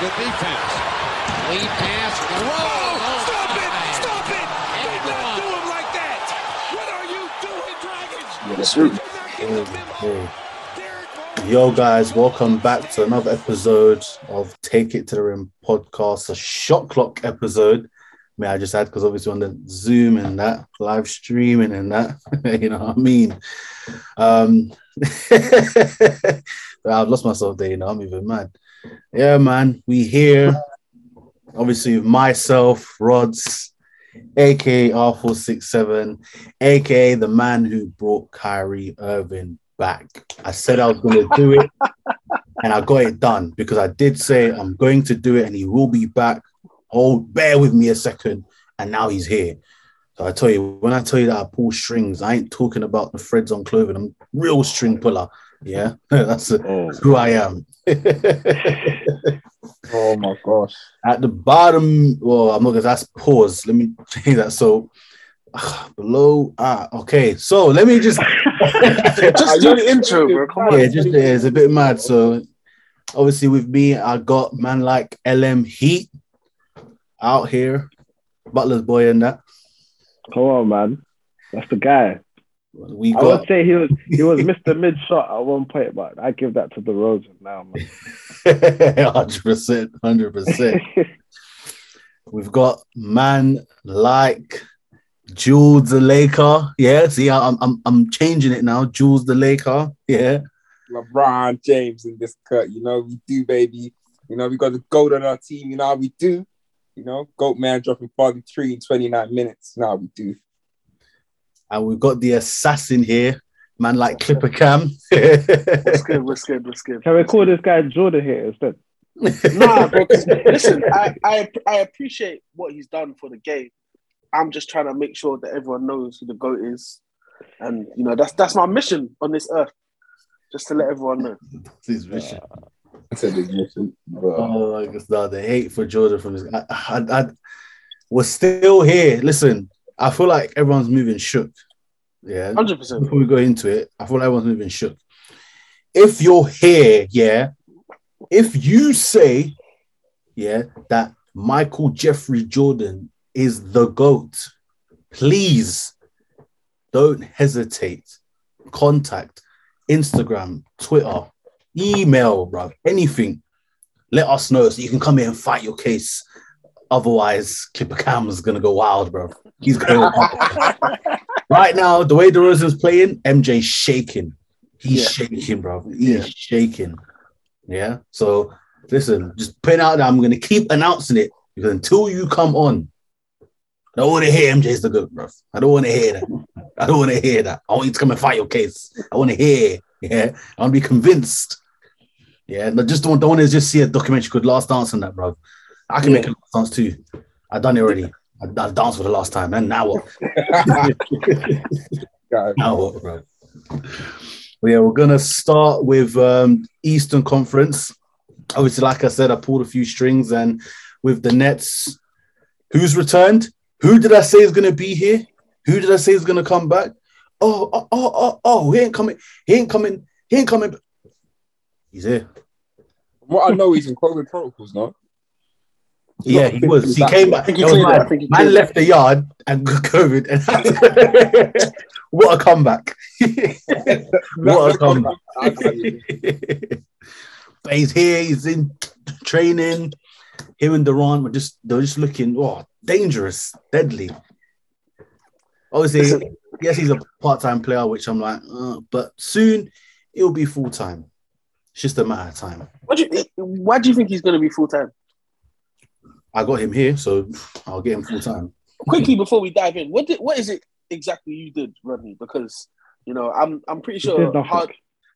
good defense. Lead pass, the roll. Oh, stop it! Stop it! And Do not do him like that! What are you doing, Dragons? Yes, sir. not getting the memo. Derek Rose- Yo, guys, welcome back to another episode of Take It to the Rim podcast, a shot clock episode. May I just add, because obviously on the Zoom and that, live streaming and that, you know what I mean? Um, I've lost myself there, you know, I'm even mad. Yeah, man, we here, obviously, myself, Rods, aka R467, aka the man who brought Kyrie Irving back. I said I was going to do it, and I got it done because I did say I'm going to do it, and he will be back. Hold, bear with me a second, and now he's here. So I tell you, when I tell you that I pull strings, I ain't talking about the threads on clothing. I'm real string puller. Yeah, that's Oh, who I am. oh my gosh. At the bottom, well, I'm not gonna that's pause. Let me change that. So below, ah, okay. So let me just Just do the intro, bro. Yeah, just yeah, it's a bit mad. So obviously with me, I got man like LM Heat out here, Butler's boy and that. Come on, man. That's the guy. We I would say he was he was Mr. Mid Shot at one point, but I give that to the Roses now, man. hundred percent, hundred percent. We've got man like Jules the Laker. Yeah, see, I'm I'm I'm changing it now. Jules the Laker. Yeah. LeBron James in this cut. You know, we do, baby. You know, we got the goat on our team. You know how we do. You know, GOAT man dropping 43 in 29 minutes. Now we do. And we've got the assassin here, man like Clipper Cam. What's good? What's good? What's good? Can we call this guy Jordan here instead? Nah, bro. 'cause listen, I, I I appreciate what he's done for the game. I'm just trying to make sure that everyone knows who the goat is, and you know that's that's my mission on this earth, just to let everyone know. His mission. Uh, I said it, listen, bro. Oh, I guess no, the hate for Jordan from this. I, I, I, we're still here. Listen, I feel like everyone's moving shook. Yeah. Hundred percent. Before we go into it, I feel like everyone's moving shook. If you're here, yeah, if you say, yeah, that Michael Jeffrey Jordan is the GOAT, please don't hesitate. Contact Instagram, Twitter, email, bro, anything. Let us know so you can come here and fight your case. Otherwise, Clipper Cam is gonna go wild, bro. He's going right now. The way DeRozan's playing, MJ's shaking. He's Yeah. shaking, bro. He's Yeah. shaking. Yeah. So listen, just putting out that I'm gonna keep announcing it because until you come on, I don't want to hear MJ's the good, bro. I don't want to hear that. I don't want to hear that. I want you to come and fight your case. I want to hear. Yeah. I want to be convinced. Yeah. I just don't, don't want to just see a documentary called Last Dance on that, bro. I can make a dance too. I've done it already. I, I danced for the last time, and now what? Now what, bro? Well, yeah, we're gonna start with um, Eastern Conference. Obviously, like I said, I pulled a few strings, and with the Nets, who's returned? Who did I say is gonna be here? Who did I say is gonna come back? Oh, oh, oh, oh, oh, he ain't coming. He ain't coming. He ain't coming. He's here. what I know, he's in COVID protocols, no? Yeah, he was. He came back. I think he It cleared it. I think he Man left the yard and got COVID. And what a comeback! what a comeback! but he's here. He's in training. Him and Durant were just they were just looking oh dangerous, deadly. Obviously, yes, he's a part-time player, which I'm like, uh, but soon he'll be full-time. It's just a matter of time. What do you, why do you think he's going to be full time? I got him here, so I'll get him full-time. Quickly before we dive in, what did, what is it exactly you did, Rodney? Because you know I'm I'm pretty sure nothing. hard.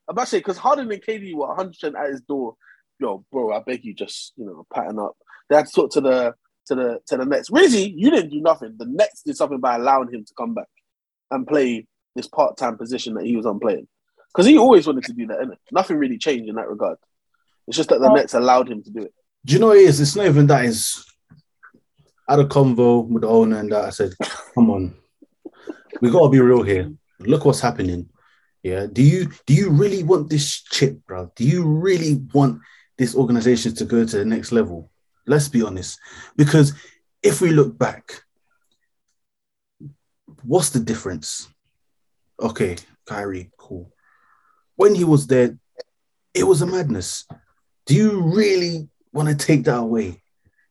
I'm about to say because Harden and KD were 100 percent at his door. Yo, bro, I beg you, just you know, pattern up. They had to talk to the to the to the Nets. Rizzy, you didn't do nothing. The Nets did something by allowing him to come back and play this part time position that he was on playing. Because he always wanted to do that, innit? Nothing really changed in that regard. It's just that the Nets allowed him to do it. Do you know what it is? It's not even that. It's I had a convo with the owner and that I said, "Come on, we gotta be real here. Look what's happening. Yeah, do you do you really want this chip, bro? Do you really want this organization to go to the next level. Let's be honest. Because if we look back, what's the difference? Okay, Kyrie, cool. When he was there, it was a madness. Do you really want to take that away?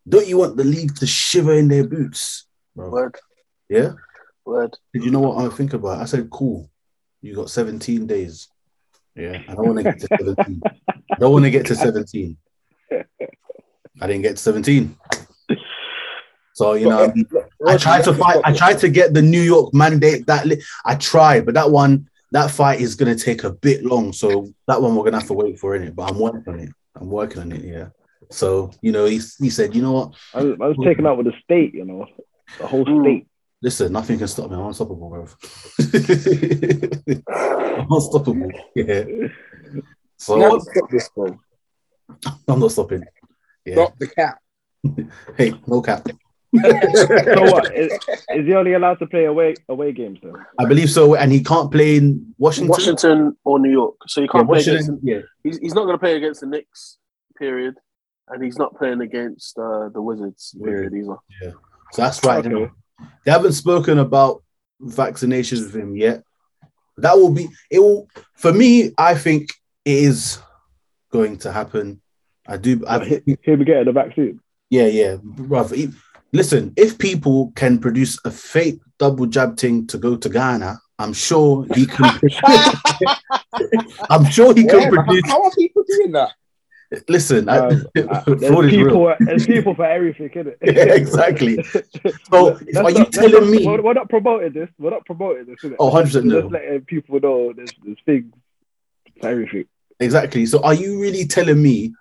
Don't you want the league to shiver in their boots? Bro? Word, Yeah? word. Did you know what I think about? I said, cool. You got 17 days. Yeah. I don't want to get to 17. I don't want to get to 17. I didn't get to 17. So, you know, um, I, mean, tried to fight, I tried to get the New York mandate that li- I tried, but that one, that fight is going to take a bit long. So, that one we're going to have to wait for in it. But I'm working on it. I'm working on it. Yeah. So, you know, he, he said, you know what? I was, I was taken out with the state, you know, the whole state. Listen, nothing can stop me. I'm unstoppable, bro. I'm unstoppable. Yeah. So No, stop this, bro. I'm not stopping. Yeah. Stop the cap. Hey, no cap. So what? Is, is he only allowed to play away away games then? I believe so, and he can't play in Washington. Washington or New York. So you Yeah, can't play against. Washington. Yeah. He's, he's not going to play against the Knicks. Period. And he's not playing against uh, the Wizards. Period. Either. Yeah, So that's right. Okay. They haven't spoken about vaccinations with him yet. That will be it. Will for me. I think it is going to happen. I do. I He, he'll be getting the vaccine. Yeah, yeah, brother. Listen, if people can produce a fake double jab thing to go to Ghana, I'm sure he can. I'm sure he can Yeah, produce. how are people doing that? Listen, I, Um, fraud there's people. There's people for everything, isn't it? Yeah, exactly. So, Let's are you not- let's telling not- me? We're, we're not promoting this. We're not promoting this, is it? Oh, 100% no. Just letting people know there's, there's things for everything. Exactly. So, are you really telling me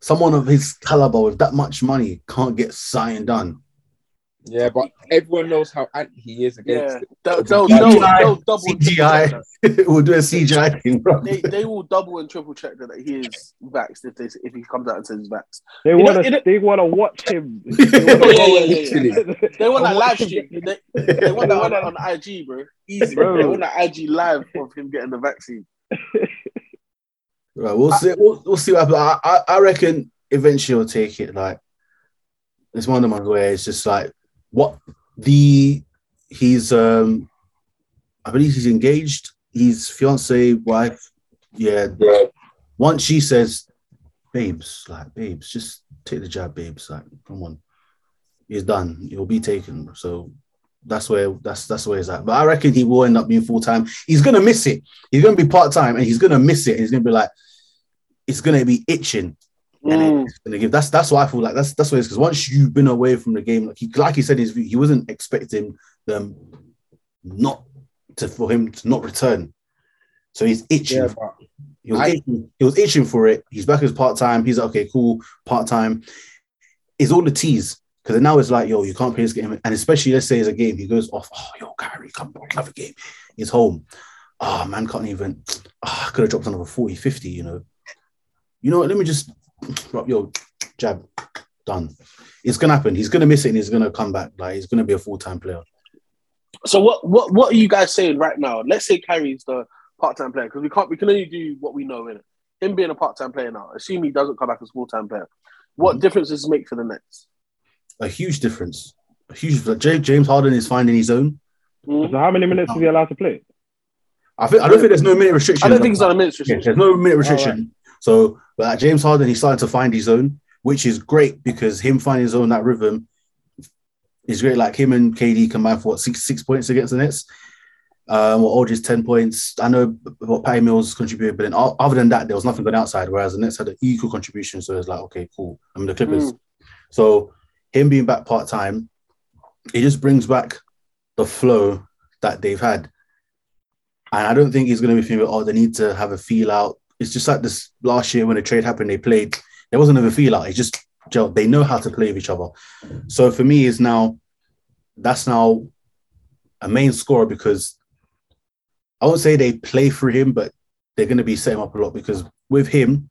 someone of his caliber with that much money can't get signed done? Yeah, but everyone knows how anti he is against Yeah. it. They'll, they'll, CGI, they'll, they'll double CGI. we'll do a CGI thing, bro. They, they will double and triple check that he is vaxxed if they if he comes out and says he's vaxxed. They want you know- to. They want to watch him. Yeah, yeah, yeah, yeah. They want that I live watch him stream. They, they want that one on IG, bro. Easy, bro. Bro. They want that IG live of him getting the vaccine. Right, we'll see. We'll, we'll see what happens. I, I, I reckon eventually he'll take it. Like it's one of the ones where it's just like what the he's um I believe he's engaged. His fiance, wife, yeah. Once she says, "Babes, like babes, just take the jab, babes." Like, come on, he's done. He'll be taken. So that's where that's that's where he's at. But I reckon he will end up being full time. He's gonna miss it. He's gonna be part time, and he's gonna miss it. He's gonna be like, it's gonna be itching. And Mm. it's gonna give. That's that's what I feel like. That's that's what it's because once you've been away from the game, like he like he said, in his view, he wasn't expecting them not to for him to not return. So he's itching. Yeah, He was, I- itching, he was itching for it. He's back as part time. He's like, okay, cool, part time. It's all the tease because now it's like, yo, you can't play this game, and especially let's say it's a game, he goes off. Oh, yo, Kyrie, come back, have a game. He's home. Oh man, can't even. Oh, I could have dropped another 40, 50, You know. You know what? Let me just drop yo jab. Done. It's gonna happen. He's gonna miss it, and he's gonna come back. Like he's gonna be a full time player. So what what what are you guys saying right now? Let's say Kyrie's the part time player because we can't we can only do what we know in it. Him being a part time player now, assume he doesn't come back as a full time player. What Mhm. difference does this make for the Nets? A huge difference. A huge. Like, James James Harden is finding his own. Mm. So how many minutes is he allowed to play? I think I don't think there's no minute restriction. I don't think he's on a minutes Yeah, restriction. there's no minute restriction. So, but James Harden, he's starting to find his own, which is great because him finding his own that rhythm is great. Like him and KD combined for what six six points against the Nets. Um, well, Aldridge ten points. I know what Patty Mills contributed, but then other than that, there was nothing going outside. Whereas the Nets had an equal contribution, so it's like okay, cool. I mean, the Clippers. So him being back part time, it just brings back the flow that they've had. And I don't think he's going to be thinking, oh, they need to have a feel out. It's just like this last year when the trade happened, they played. There wasn't ever feel out. It's just. They know how to play with each other. So for me, is now that's now a main scorer because I won't say they play through him, but they're going to be setting up a lot because with him,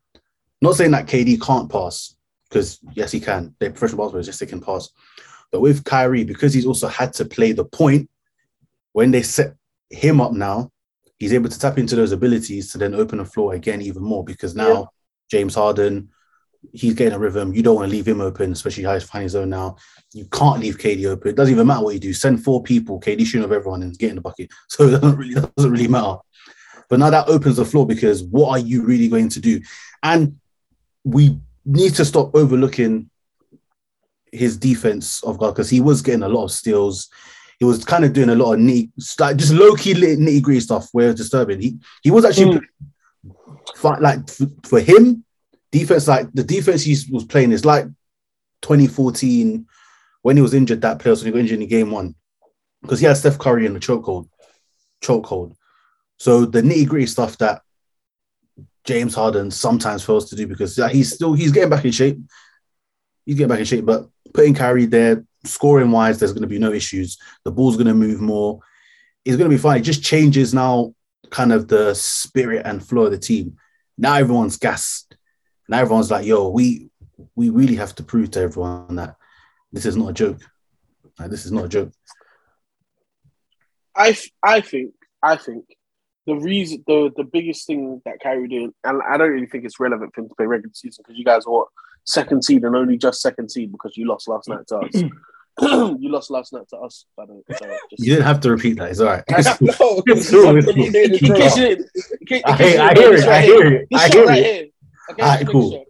not saying that KD can't pass because yes, he can. They're professional basketballers, yes, they can pass. But with Kyrie, because he's also had to play the point, when they set him up now, he's able to tap into those abilities to then open the floor again even more because now Yeah. James Harden, he's getting a rhythm. You don't want to leave him open, especially how he's finding his own now. You can't leave KD open. It doesn't even matter what you do. Send four people. KD shooting over everyone and get in the bucket. So it doesn't really doesn't really matter. But now that opens the floor because what are you really going to do? And we need to stop overlooking his defense of God because he was getting a lot of steals. He was kind of doing a lot of neat, like just low key nitty gritty stuff where disturbing. He he was actually hmm. fi- like for him defense like the defense he was playing is like 2014 when he was injured that playoffs when he got injured in game one because he had Steph Curry in the chokehold, chokehold. So the nitty gritty stuff that James Harden sometimes fails to do because he's still he's getting back in shape. He's getting back in shape, but putting Kyrie there, scoring wise, there's going to be no issues. The ball's going to move more. It's going to be fine. It just changes now, kind of the spirit and flow of the team. Now everyone's gassed. Now everyone's like, "Yo, we we really have to prove to everyone that this is not a joke. Like, this is not a joke." I I think I think the reason the the biggest thing that Kyrie did, and I don't really think it's relevant for him to play regular season because you guys are what, second seed and only just second seed because you lost last night to us. you lost last night to us. By the way, so just, You didn't have to repeat that. It's all right. no, It's cool, it's cool. in case you didn't- in case- in I hear, I hear it. I hear it. I hear it. Okay, Alright, cool. shot.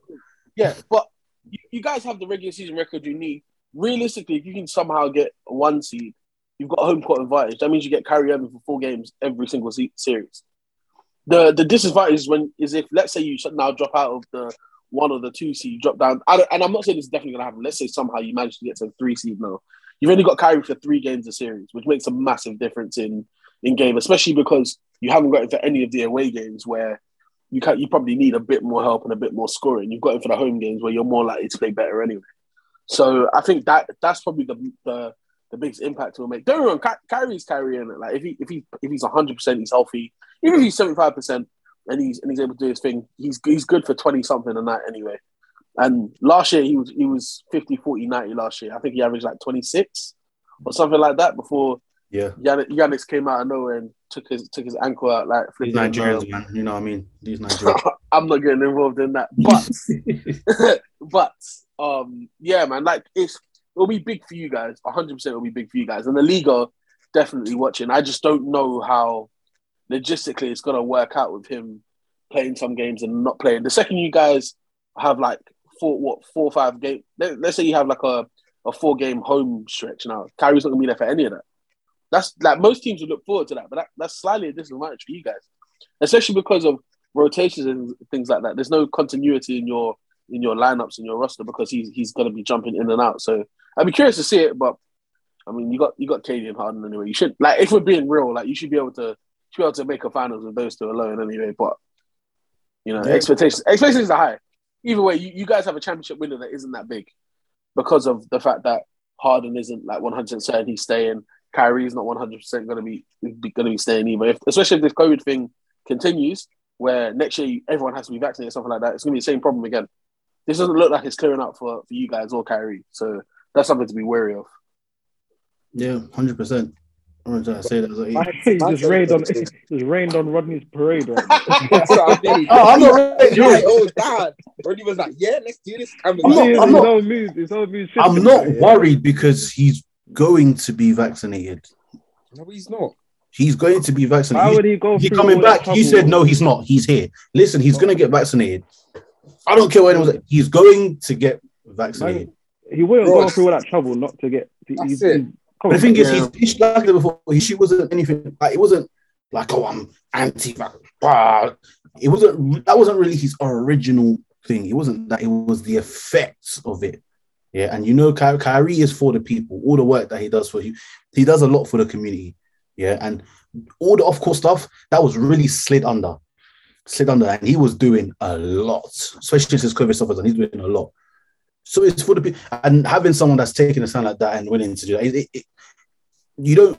Yeah, but you, you guys have the regular season record you need. Realistically, if you can somehow get one seed, you've got home court advantage. That means you get Kyrie over for four games every single se- series. The the disadvantage is when is if let's say you should now drop out of the one of the two seed, you drop down. And I'm not saying this is definitely going to happen. Let's say somehow you manage to get to the three seed now. You've only got Kyrie for three games a series, which makes a massive difference in in game, especially because you haven't got for any of the away games where you can you probably need a bit more help and a bit more scoring. You've got for the home games where you're more likely to play better anyway. So I think that that's probably the the, the biggest impact will make. Don't Ky- Kyrie's carrying it. Like if he if he if he's 100, percent he's healthy. Even if he's 75 percent and he's and he's able to do his thing, he's he's good for 20 something a night anyway. And last year he was he was 50, 40, 90 last year. I think he averaged like 26 or something like that before Yeah, Giannis, came out of nowhere and took his took his ankle out like these Nigerians, man. You know what I mean? These Nigerians. I'm not getting involved in that. But but um yeah, man, like it's it'll be big for you guys. 100 percent it'll be big for you guys. And the league are definitely watching. I just don't know how logistically it's gonna work out with him playing some games and not playing. The second you guys have like four what four or five game let, let's say you have like a, a four game home stretch now. Kyrie's not gonna be there for any of that. That's like most teams would look forward to that, but that, that's slightly a disadvantage for you guys, especially because of rotations and things like that. There's no continuity in your in your lineups in your roster because he's he's to be jumping in and out. So I'd be curious to see it, but I mean, you got you got KD and Harden anyway. You should like if we're being real, like you should be able to should be able to make a finals with those two alone anyway. But you know, Yeah. expectations expectations are high. Either way, you, you guys have a championship window that isn't that big because of the fact that Harden isn't like 100 certain he's staying. Kyrie's not 100 percent going to be going to be staying either. If, especially if this COVID thing continues, where next year everyone has to be vaccinated, something like that, it's going to be the same problem again. This doesn't look like it's clearing up for, for you guys or Kyrie, so that's something to be wary of. yeah, hundred percent. I'm trying to say that. As I hate just rained on just rained on Rodney's parade. Right. That's what I mean. Oh, I'm not ready. Like, oh, dad. Rodney was like, yeah, let's do this. I'm, I'm not- I'm his not- own moves, his own. I'm not right? worried because he's going to be vaccinated. No, he's not. He's going to be vaccinated. Why He's- would he go? Is he through coming all back? You said no, he's not. He's here. Listen, he's going to get vaccinated. I don't care what anyone says. He's going to get vaccinated. He wouldn't Bro, go through all that trouble not to get. he- That's he's- it. But the thing is, Yeah. he's pitched like before. He she wasn't anything like it wasn't like oh I'm anti vax. It wasn't that wasn't really his original thing. It wasn't that. It was the effects of it. Yeah, and you know, Ky- Kyrie is for the people. All the work that he does for you, he does a lot for the community. Yeah, and all the off-course stuff that was really slid under, slid under, and he was doing a lot, especially since COVID suffers, and he's doing a lot. So it's for the people, and having someone that's taking a stand like that and willing to do that, it, it, it- you don't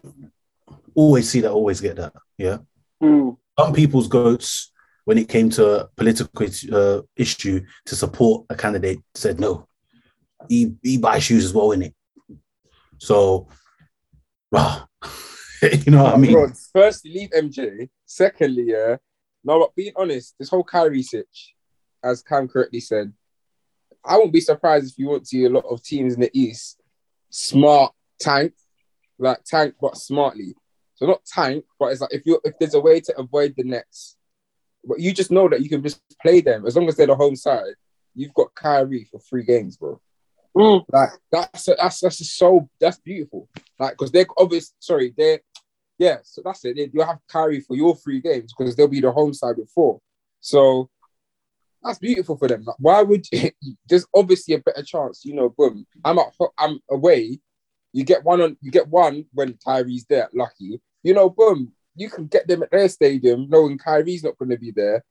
always see that, always get that. Yeah, Mm. some people's goats when it came to a political uh, issue to support a candidate said no. He he buys shoes as well in it. So, rah. you know what I mean? Bro, firstly, leave MJ. Secondly, yeah. No, but being honest, this whole Kyrie sitch, as Cam correctly said, I won't be surprised if you won't see a lot of teams in the East smart tank, like tank but smartly. So not tank, but it's like if you if there's a way to avoid the Nets, but you just know that you can just play them as long as they're the home side. You've got Kyrie for three games, bro. Mm. Like that's that's that's just so that's beautiful. Like because they're obvious. Sorry, they're yeah. So that's it. They, you have Kyrie for your three games because they'll be the home side before. So that's beautiful for them. Like, why would there's obviously a better chance? You know, boom. I'm at I'm away. You get one on. You get one when Kyrie's there. Lucky. You know, boom. You can get them at their stadium, knowing Kyrie's not going to be there.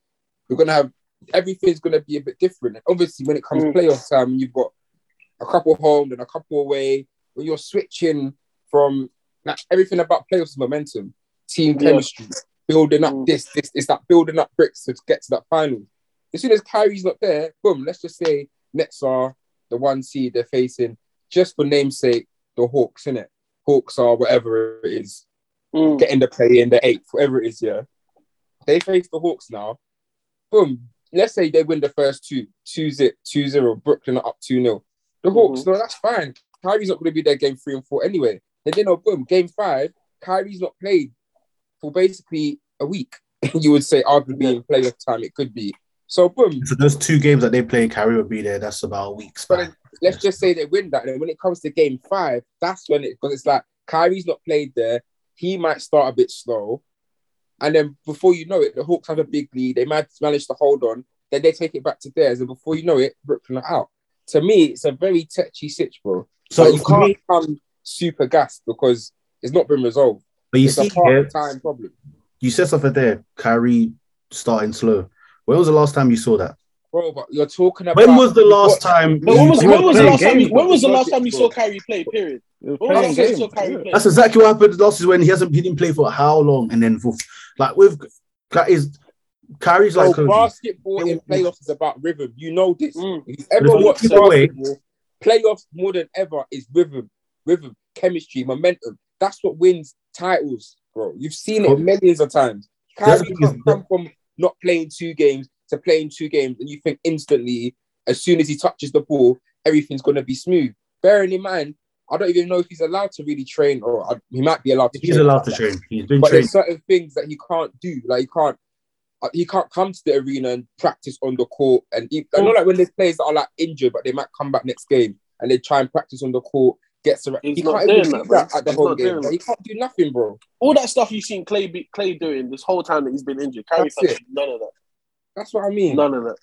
We're going to have everything's going to be a bit different. And obviously, when it comes Mm. to playoff time, you've got a couple home and a couple away. When you're switching from like, everything about playoffs momentum, team Yeah. chemistry, building up Mm. this, this, it's that building up bricks to get to that final. As soon as Kyrie's not there, boom, let's just say Nets are the one seed they're facing, just for namesake, the Hawks, innit? Hawks are whatever it is, Mm. getting the play in the eighth, whatever it is, yeah. They face the Hawks now. Boom. Let's say they win the first two, 2 zip, 2 0, Brooklyn are up 2 0. The Hawks, no, that's fine. Kyrie's not going to be there game three and four anyway. And then, know, boom, game five, Kyrie's not played for basically a week. you would say, arguably in playoff time, it could be. So, boom, So those two games that they play, Kyrie will be there. That's about a week but then let's just say they win that. And then when it comes to game five, that's when it because it's like Kyrie's not played there. He might start a bit slow. And then before you know it, the Hawks have a big lead. They might manage to hold on. Then they take it back to theirs. And before you know it, Brooklyn are out. To me, it's a very touchy sitch, bro. So you can't come super gassed because it's not been resolved. but you it's see a part here, time problem. you said something there. Kyrie starting slow. When was the last time you saw that? Bro, but you're talking about When was the last got- time? But when was, when was the playing last time? You, when was the last time you saw Kyrie play? Period. When was the last time you saw Kyrie play? That's exactly what happened last is when he hasn't he didn't play for how long, and then for like with that is Kyrie's Bro, like Kobe. basketball in will- playoffs is about rhythm. You know this. Mm. If ever But watch basketball, playoffs more than ever is rhythm, rhythm, chemistry, momentum. That's what wins titles, bro. You've seen it millions of times. Kyrie can't come from not playing two games to playing two games, and you think instantly, as soon as he touches the ball, everything's gonna be smooth. Bearing in mind, I don't even know if he's allowed to really train, or uh, he might be allowed to. He's train allowed to train. He's been But trained. there's certain things that he can't do. Like he can't, uh, he can't come to the arena and practice on the court. And he, I know, like when there's players that are like injured, but they might come back next game and they try and practice on the court. Gets around. He's he not can't even doing do that, that at the He's home game. Like, he can't do nothing, bro. All that stuff you've seen Clay be, Clay doing this whole time that he's been injured. Kyrie That's none of that. That's what I mean. None of that.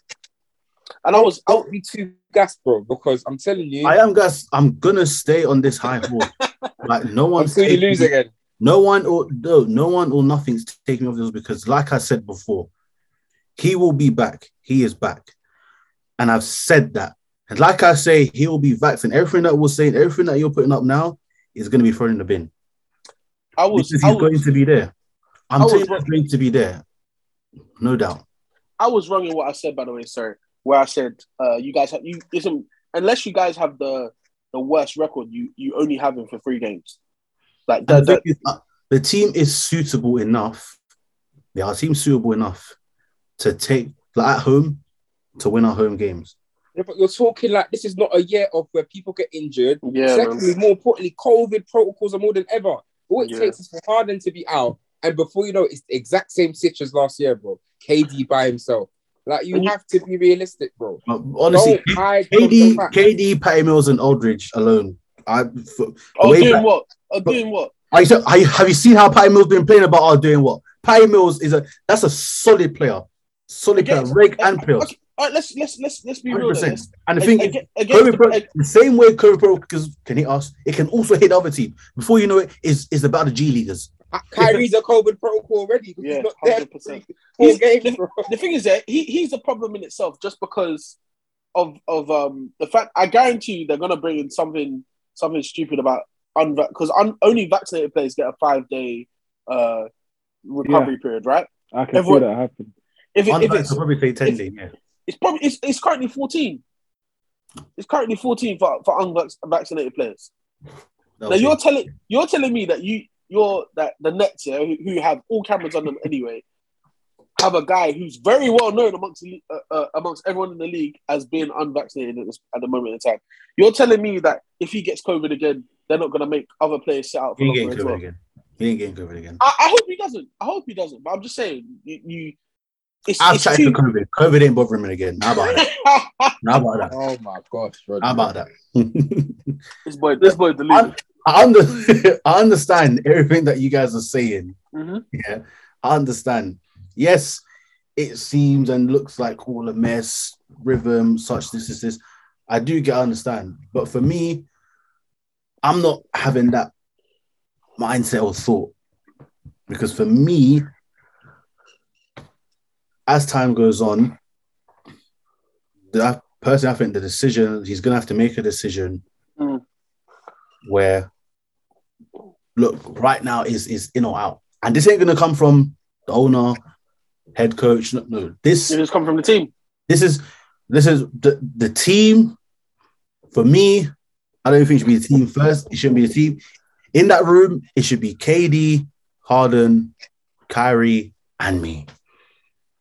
And I was, I, Don't be too gassed, bro, because I'm telling you, I am gas. I'm gonna stay on this high horse. like no one's until you taking lose me- again. No one or no, no one or nothing's taking off this because, like I said before, he will be back. He is back, and I've said that. And like I say, he will be vaccinated. Everything that we're saying, everything that you're putting up now is going to be thrown in the bin I was, because I was, going to be there. I'm I was saying wrong. he's going to be there, no doubt. I was wrong in what I said, by the way, sir. Where I said, uh, you guys have you listen, unless you guys have the the worst record, you you only have him for three games. Like the, thing uh, the team is suitable enough. Yeah, our team suitable enough to take like, at home to win our home games. Yeah, but you're talking like this is not a year of where people get injured. yeah, Secondly, man. more importantly, COVID protocols are more than ever. All it Yeah. takes is for Harden to be out, and before you know it, it's the exact same situation as last year, bro. KD by himself. Like you have to be realistic, bro. Honestly, Don't hide from the KD, fact. KD, Patty Mills, and Aldridge alone. I, for, Oh, doing back- what? Oh, doing what? I, I have you seen how Patty Mills been playing about? Oh, doing what? Patty Mills is a that's a solid player, solid player, Against- reg and pills. Okay, all right, let's let's let's let's be hundred real. then. percent. Let's- And the thing is, ag- against Kobe the- Pro, ag- the same way Kobe Pro because can hit us, it can also hit other team. Before you know it, is is about the G leaguers. Uh, Kyrie's a COVID protocol already. 'cause Yeah, he's not there 100%. for He's- games, bro. the thing is that he he's a problem in itself just because of of um the fact I guarantee you they're gonna bring in something something stupid about unvac because un- only vaccinated players get a five day uh recovery period, right? I can Everyone- see that happen. If, it, if it's probably say ten if- days. Yeah, it's probably it's, it's currently fourteen. It's currently fourteen for for unvaccinated players. Now you're telling you're telling me that you you're that the Nets yeah, who, who have all cameras on them anyway have a guy who's very well known amongst the, uh, uh, amongst everyone in the league as being unvaccinated at, this, at the moment in time. You're telling me that if he gets COVID again, they're not going to make other players sit out for He ain't longer getting as COVID well. again. He ain't getting COVID again. I, I hope he doesn't. I hope he doesn't. But I'm just saying, you, you it's, I've it's checked too. for COVID. COVID ain't bothering me again. How about that? How about that? Oh my gosh, Rodney. How about that? this boy, this boy, deleted. I, under, I understand everything that you guys are saying. Mhm. Yeah, I understand. Yes, it seems and looks like all a mess, rhythm, such this is this. I do get understand, but for me, I'm not having that mindset or thought because for me, as time goes on, the person I think the decision he's gonna have to make a decision Mm. where look right now is is in or out, and this ain't gonna come from the owner, head coach. No, no. this It just come from the team. this is this is the the team. For me, I don't think it should be the team first. It shouldn't be the team in that room. It should be KD, Harden, Kyrie, and me.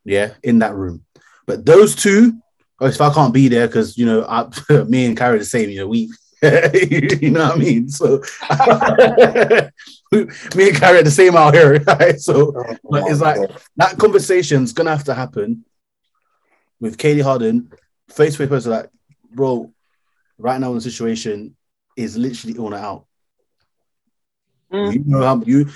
Yeah, in that room. But those two, if I can't be there because you know I, me and are the same. You know we. you know what I mean? So me and Kyrie are the same out here, right? So but it's like that conversation's gonna have to happen with KD Harden face to face person like, bro, right now in the situation is literally on and out. Mm. You know how you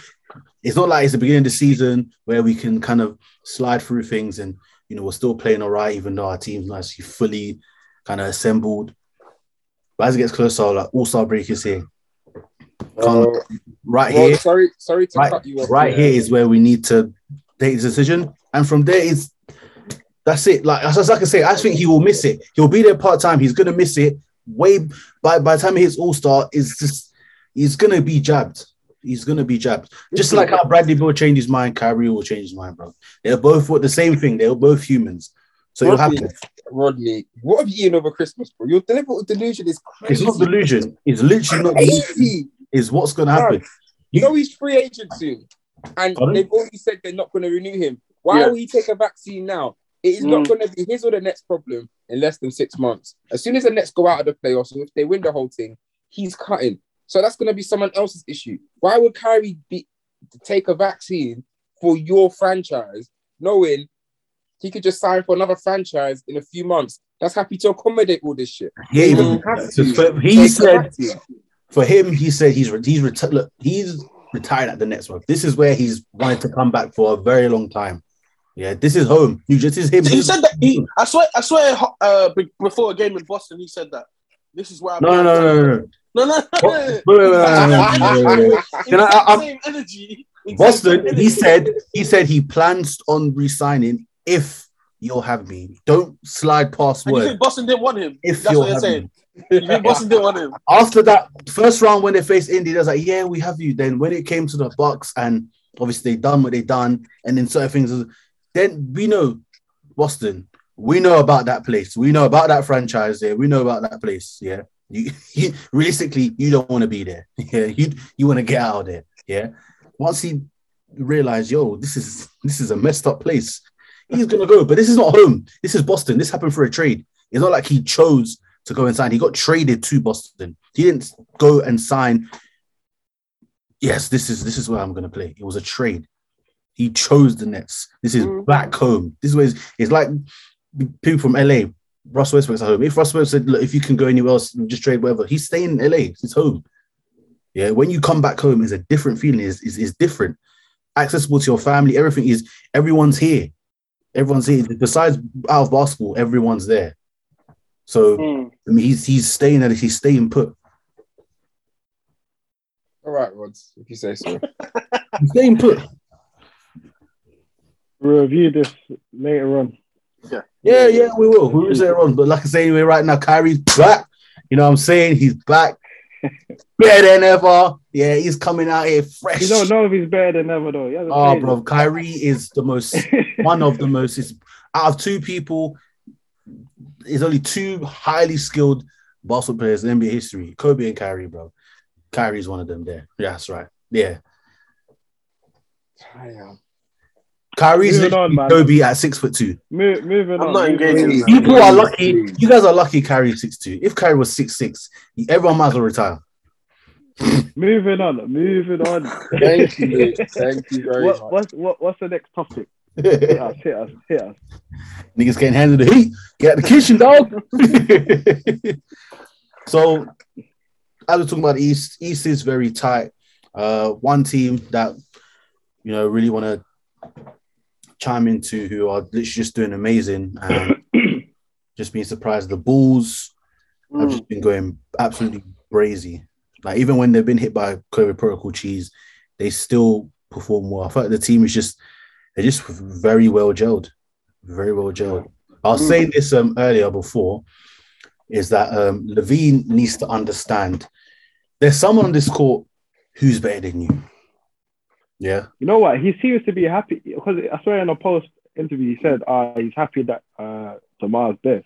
it's not like it's the beginning of the season where we can kind of slide through things and you know we're still playing all right, even though our team's not actually fully kind of assembled. But as it gets closer, like all-star break is here. Uh, Right well, here, sorry, sorry to right, cut you off. right there. here is where we need to take the decision, and from there is that's it. Like as I can say, I think he will miss it. He'll be there part time. He's gonna miss it. Way by by the time he hits All Star, is just he's gonna be jabbed. He's gonna be jabbed. Just like how Bradley Beal changed his mind, Kyrie will change his mind, bro. They're both what the same thing. They're both humans. So you'll have Rodney, to. Rodney, what have you eaten over Christmas, bro? Your deliberate delusion is crazy. It's not delusion. It's literally not delusion. Crazy. It's what's gonna happen. You know he's free agent soon, and Pardon? they've already said they're not going to renew him. Why Yeah. will he take a vaccine now? It is not Mm. going to be his or the Nets' problem in less than six months. As soon as the Nets go out of the playoffs, or if they win the whole thing, he's cutting. So that's going to be someone else's issue. Why would Kyrie be take a vaccine for your franchise, knowing he could just sign for another franchise in a few months? That's happy to accommodate all this shit. Yeah, He but- doesn't have so to for- he said for him, he said he's re- he's reti- look, he's retired at the Nets. Bro. This is where he's wanted to come back for a very long time. Yeah, this is home. You just is him. He said that he. I swear. I swear. Uh, before a game in Boston, he said that. This is where. I'm No, no, no, no, no. No, no. Wait, wait, wait. Can I- same energy. Boston. same He said he said he plans on resigning if you'll have me. Don't slide past And you word. think Boston didn't want him? If That's you'll what you're saying. You think Boston didn't want him? After that first round when they faced Indy, they was like, "Yeah, we have you." Then when it came to the Bucks, and obviously they done what they done, and then certain things, then we know Boston. We know about that place. We know about that franchise there. We know about that place. Yeah. You, you realistically, you don't want to be there. Yeah. You you want to get out of there. Yeah. Once he realized, yo, this is this is a messed up place, he's gonna go. But this is not home. This is Boston. This happened for a trade. It's not like he chose to go and sign. He got traded to Boston. He didn't go and sign. Yes, this is this is where I'm gonna play. It was a trade. He chose the Nets. This is Mhm. back home. This is where it's, it's like people from LA. Russ Westbrook's at home. If Russ Westbrook said, "Look, if you can go anywhere else, just trade whatever," he's staying in LA. It's home. Yeah, when you come back home, it's a different feeling. Is is is different. Accessible to your family. Everything is. Everyone's here. Everyone's here. Besides out of basketball, everyone's there. So Hmm. I mean, he's he's staying at it. he's staying put. All right, Rods, if you say so. He's staying put. We'll review this later on. Yeah, yeah, we will. We will later on. But like I say, anyway, right now, Kyrie's back. You know what I'm saying? He's back. Better than ever. Yeah, he's coming out here fresh. You don't know if he's better than ever though. He Oh, played bro, Kyrie is the most one of the most is out of two people. There's only two highly skilled basketball players in NBA history: Kobe and Kyrie, bro. Kyrie's one of them. There, yeah, that's right. Yeah, Damn. Kyrie's Moving on, literally man. Kobe at six foot two. Mo- moving I'm on. not engaging on. in People are lucky. You guys are lucky. Kyrie six two. If Kyrie was six six, everyone might as well retire. Moving on. Moving on. Thank you. Thank you very what, much. what's what, what's the next topic? Hit us, hit us, hit us. Niggas getting handed the heat. Get out the kitchen, dog. so, as we're talking about the East, East is very tight. Uh, one team that you know really want to chime into who are literally just doing amazing and just being surprised. The Bulls have Mm. just been going absolutely crazy. Like even when they've been hit by COVID protocol cheese, they still perform well. I feel like the team is just they're just very well gelled, very well gelled. I was Mm. saying this um, earlier before, is that um, LaVine needs to understand there's someone on this court who's better than you. Yeah, You know what? He seems to be happy because I swear in a post interview he said uh, he's happy that uh, DeMar's there.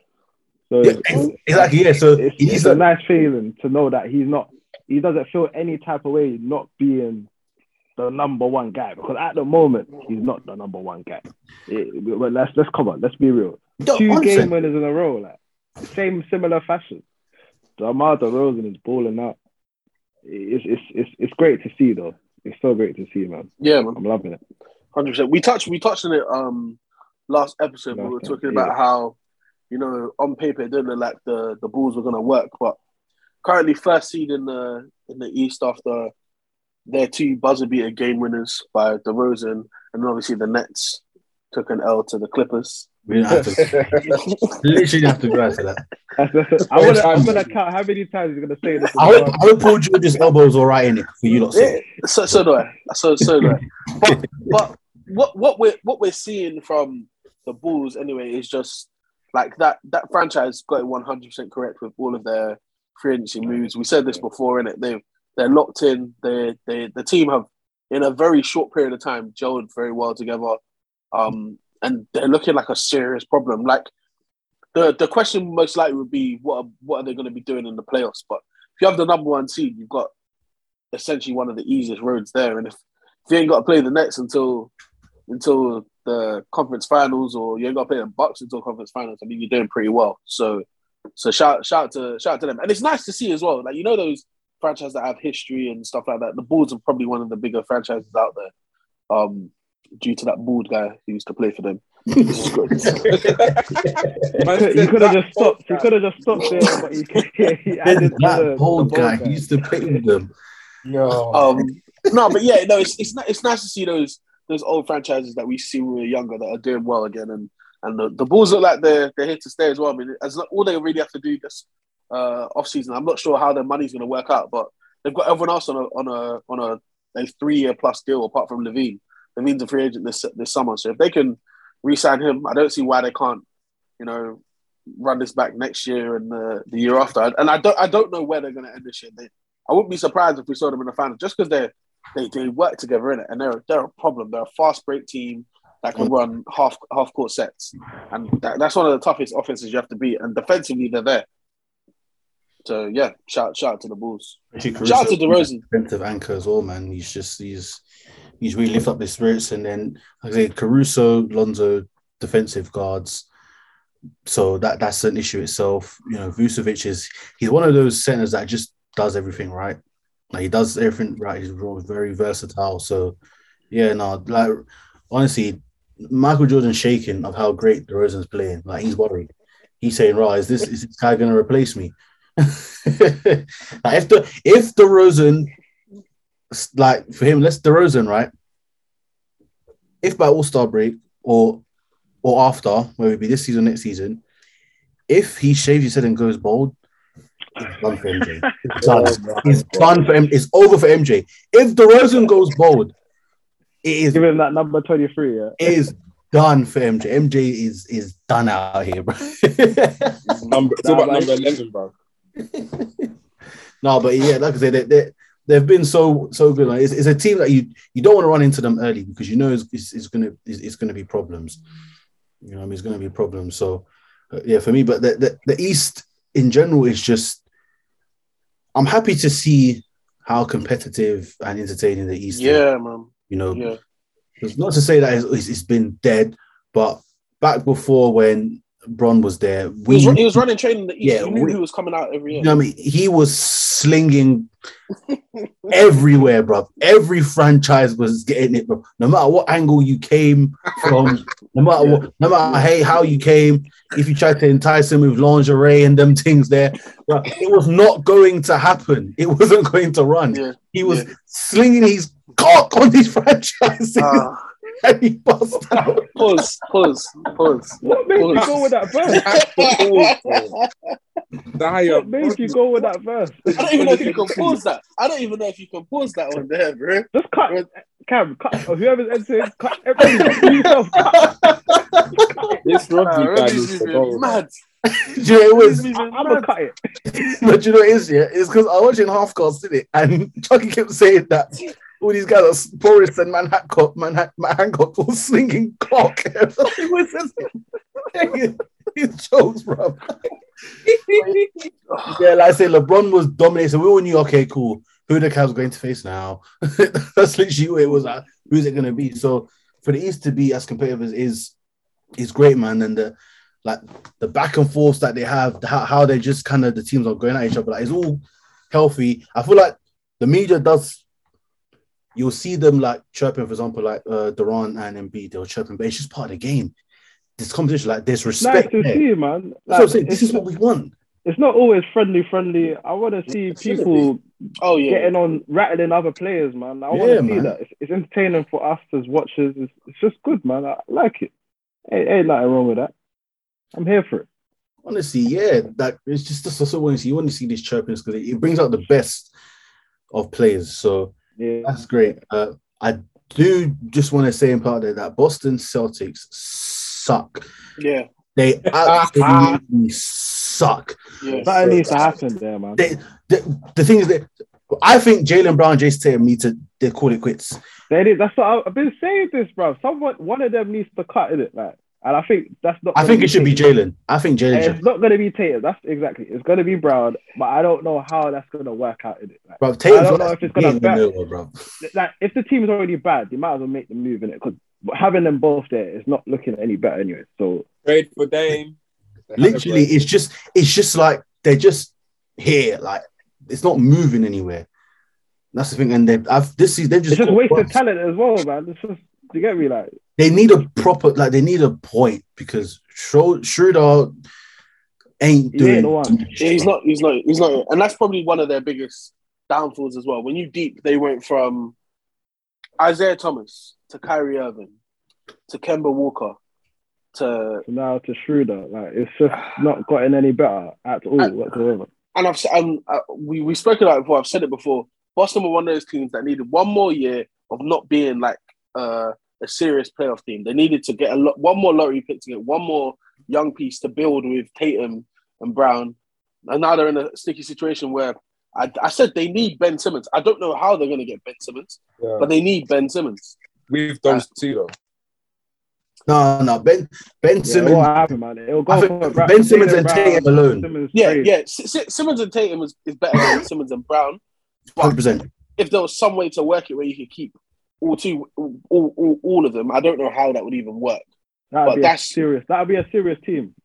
So yeah exactly. Yeah, so it's, it's a to nice feeling to know that he's not. He doesn't feel any type of way not being the number one guy because at the moment he's not the number one guy. It- but let's let's come on. Let's be real. No, Two honestly, game winners in a row, like same similar fashion. DeMar DeRozan is balling out. It's it's it's it's great to see though. It's so great to see, you, man. Yeah, man. I'm loving it. Hundred percent. We touched we touched on it um last episode. we were time, talking yeah. about how you know on paper it didn't look like the the Bulls were going to work, but currently first seed in the in the East after their two buzzer beater game winners by DeRozan, and obviously the Nets took an L to the Clippers. We don't have to literally didn't have to go into that. That's, that's, I wanna, I'm gonna count how many times he's gonna say this. I hope, I hope Paul George's elbows all right in it for you lot. Yeah, so so do I. So so do I. But but what what we're what we're seeing from the Bulls anyway is just like that that franchise got it one hundred percent correct with all of their free agency moves. We said this before, in it they they're locked in. They they the team have in a very short period of time gelled very well together, um, and they're looking like a serious problem. Like the the question most likely would be what are, what are they going to be doing in the playoffs? But if you have the number one seed, you've got essentially one of the easiest roads there. And if, if you ain't got to play the Nets until until the conference finals, or you ain't got to play the Bucks until conference finals, I mean you're doing pretty well. So so shout shout to shout to them. And it's nice to see as well. Like you know those franchises that have history and stuff like that. The Bulls are probably one of the bigger franchises out there. Um due to that bald guy who used to play for them. This is good. You could have just stopped. You could have just stopped there, but he, he added the, that the old bald guy he used to play with them. Yo. Um, no, but yeah, no, it's it's, ni- it's nice to see those those old franchises that we see when we were younger that are doing well again, and and the, the Bulls look like they're they're here to stay as well. I mean, as all they really have to do this uh, off season. I'm not sure how their money's going to work out, but they've got everyone else on a on a on a, a three year plus deal apart from LaVine. LaVine's a free agent this this summer, so if they can re-sign him, I don't see why they can't, you know, run this back next year and the, the year after. And I don't I don't know where they're going to end this year. They, I wouldn't be surprised if we saw them in the final just because they they they work together in it and they're they're a problem. They're a fast break team that can run half half court sets, and that, that's one of the toughest offenses you have to beat. And defensively, they're there. So yeah, shout shout out to the Bulls. Shout out to DeRozan. defensive anchor as well, man. He's just he's he's really lift up the spirits, and then like I say, Caruso, Lonzo, defensive guards. So that that's an issue itself. You know, Vucevic is he's one of those centers that just does everything right. Like he does everything right. He's very versatile. So yeah, no, like honestly, Michael Jordan shaking of how great DeRozan's playing. Like he's worried. He's saying, "Right, is this is this guy going to replace me?" if the if DeRozan, like for him, let's DeRozan, right? If by All Star break or or after, whether it be this season, next season, if he shaves his head and goes bald, it's done for MJ. It's done. Oh, it's done for him. It's over for MJ. If DeRozan goes bald, it is Give him that number 23, yeah. it is done for MJ. MJ is is done out here, bro. Number, it's Nah, about like- number 11, bro. no, but yeah, like I said, they, they, they've been so so good. Like, it's, it's a team that you you don't want to run into them early because you know it's, it's, it's gonna it's, it's gonna be problems. You know, what I mean, it's gonna be problems. So uh, yeah, for me, but the, the the East in general is just. I'm happy to see how competitive and entertaining the East. is. Yeah, man. you know, Yeah. It's not to say that it's, it's been dead, but back before when Bron was there, He we was, he was running training the East. Yeah, you knew we- who was coming out every year. You know what I mean? He was slinging everywhere, bro. Every franchise was getting it, bro. No matter what angle you came from, no matter what, no matter hey how you came, if you tried to entice him with lingerie and them things there, bro, it was not going to happen. It wasn't going to run. Yeah, he was yeah. slinging his cock on these franchises Uh, and he bust out. pause, pause, pause. What made you go with that verse? Dyer, What made you go with that verse? I don't even know if you can pause that. I don't even know if you can pause that one there, bro. Just cut, Cam. Cut. Or whoever's editing, cut everything. yourself. Cut. this Nah, rugby guy Remy's needs to moving go. mad. Do you know it was? I'm gonna cut it. But you know what it is, yeah? It's because I was watching half cast, didn't it? And Chucky kept saying that all these guys are Boris and Hancock, Matt, Matt Hancock was slinging cock. it was just his jokes, bro. yeah, like I say, LeBron was dominating. So we all knew, okay, cool. Who the Cavs going to face now? That's literally what it was. Like, who's it going to be? So for the East to be as competitive as is, is great, man. And the like the back and forth that they have, how, how they just kind of the teams are going at each other, like it's all healthy. I feel like the media does. You'll see them like chirping, for example, like uh, Durant and Embiid, they'll chirping, but it's just part of the game. This competition, like there's It's nice respect. to there. see, man. That's what I'm Like, saying. This is what we want. it's not always friendly, friendly. I want to see people Oh yeah. getting on, rattling other players, man. I want Yeah, to see man. that. It's, it's entertaining for us as watchers. It's, it's just good, man. I like it. Ain't, ain't nothing wrong with that. I'm here for it. Honestly, yeah, that it's just that's also want to see. You want to see these chirpings because it, it brings out the best of players. So Yeah. that's great. Uh, I do just want to say in part of that, that Boston Celtics suck. Yeah. They absolutely suck. Yeah. Something needs to happen there, man. They, the, the thing is that I think Jaylen Brown, Jayson Tatum need to they call it quits. They did. That's what I, I've been saying. This, bro. Someone, one of them needs to cut in it, like. And I think that's not. I think it should be Tatum. Jaylen. I think Jaylen. Should- It's not going to be Tatum. That's exactly. It's going to be Brown, but I don't know how that's going to work out in it. Like, Bro, I Tatum's don't know if it's gonna being back- bro. like if the team is already bad, you might as well make the move in it because having them both there is not looking any better anyway. So Trade for Dame. They had a Literally, it's just it's just like they're just here, like it's not moving anywhere. That's the thing, and they I've this is they just it's just got wasted points. talent as well, man. It's just you get me like They need a proper like they need a point because Schro- Schroeder ain't He doing. ain't the one. Yeah, he's not. He's not. He's not. And that's probably one of their biggest downfalls as well. When you deep, they went from Isaiah Thomas to Kyrie Irving to Kemba Walker to now to Schroeder. Like it's just not gotten any better at all And- whatsoever. and I've s- um, uh, we we spoken about it before. I've said it before. Boston were one of those teams that needed one more year of not being like uh, a serious playoff team. They needed to get a lot, one more lottery pick to get one more young piece to build with Tatum and Brown. And now they're in a sticky situation where I, I said they need Ben Simmons. I don't know how they're going to get Ben Simmons, Yeah. but they need Ben Simmons. with those two though. No, no, Ben Ben Yeah, Simmons. won't happen, man. It'll go think for Ben Simmons and Brown, Tatum alone. Simmons Yeah, yeah. S- S- Simmons and Tatum is, is better than Simmons and Brown. Hundred percent. If there was some way to work it where you could keep all two, all, all, all of them, I don't know how that would even work. That'd But be that's- a serious. That'd be a serious team.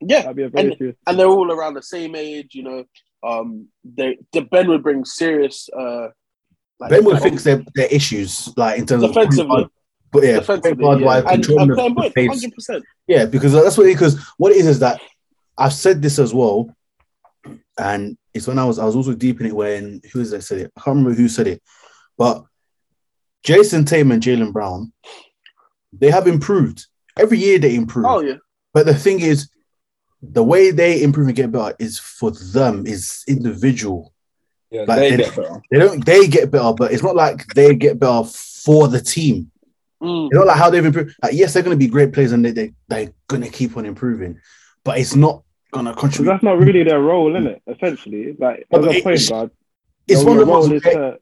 Yeah, That'd be a very serious. and they're all around the same age. You know, um, they the Ben would bring serious. Uh, like, Ben would fix their, their issues, like in terms Defensively. of but yeah, defensively, point guard yeah. wise, and, and playing the point, hundred percent. Yeah, because that's what because what it is is that I've said this as well, and it's when I was I was also deep in it when who is that said it? I can't remember who said it, but Jayson Tatum and Jaylen Brown, they have improved every year. They improve, Oh yeah, but the thing is, the way they improve and get better is for them is individual. Yeah, Like, they they- get better. They don't they get better, but it's not like they get better for the team. Mm. You know, like how they've improved. Like, yes, they're going to be great players and they, they, they're going to keep on improving, but it's not going to contribute. that's not really their role, is it? Essentially, like But as a point guard, It's one of the role ones where to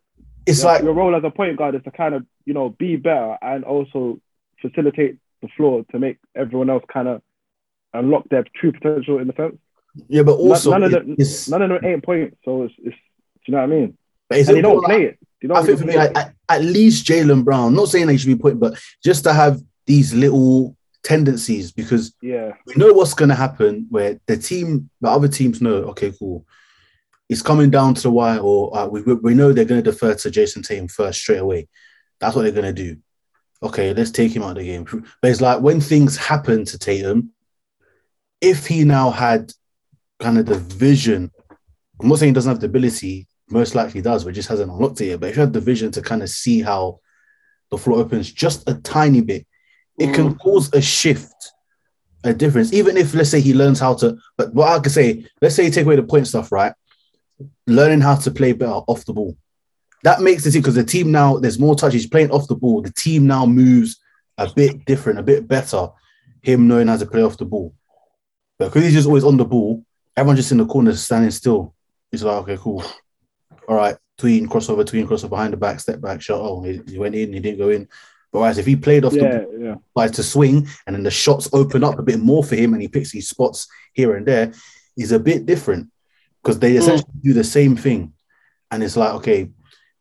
it's your, like, your role as a point guard is to kind of you know be better and also facilitate the floor to make everyone else kind of unlock their true potential in the sense. yeah, but also, none of it- them, none of them ain't points, so it's, it's do you know what I mean? but And they don't play it. You don't I think for me, at, at- at least Jaylen Brown. Not saying they should be point, but just to have these little tendencies because yeah, we know what's going to happen. Where the team, the other teams know, okay, cool, it's coming down to the wire, or uh, we we know they're going to defer to Jayson Tatum first straight away. That's what they're going to do. Okay, let's take him out of the game. But it's like when things happen to Tatum, if he now had kind of the vision, I'm not saying he doesn't have the ability, most likely does, but just hasn't unlocked it yet. But if you had the vision to kind of see how the floor opens just a tiny bit, it can cause a shift, a difference. Even if, let's say, he learns how to, but what I could say, let's say you take away the point stuff, right? Learning how to play better off the ball. That makes it because the team now, there's more touches playing off the ball. The team now moves a bit different, a bit better. Him knowing how to play off the ball. But because he's just always on the ball, everyone just in the corner standing still. It's like, okay, cool. All right, tween, crossover, tween, crossover behind the back, step back, shot. Oh, he, he went in, he didn't go in. But whereas if he played off the yeah, ball, yeah. tries to swing, and then the shots open up a bit more for him, and he picks these spots here and there, is a bit different because they essentially do the same thing. And it's like, okay,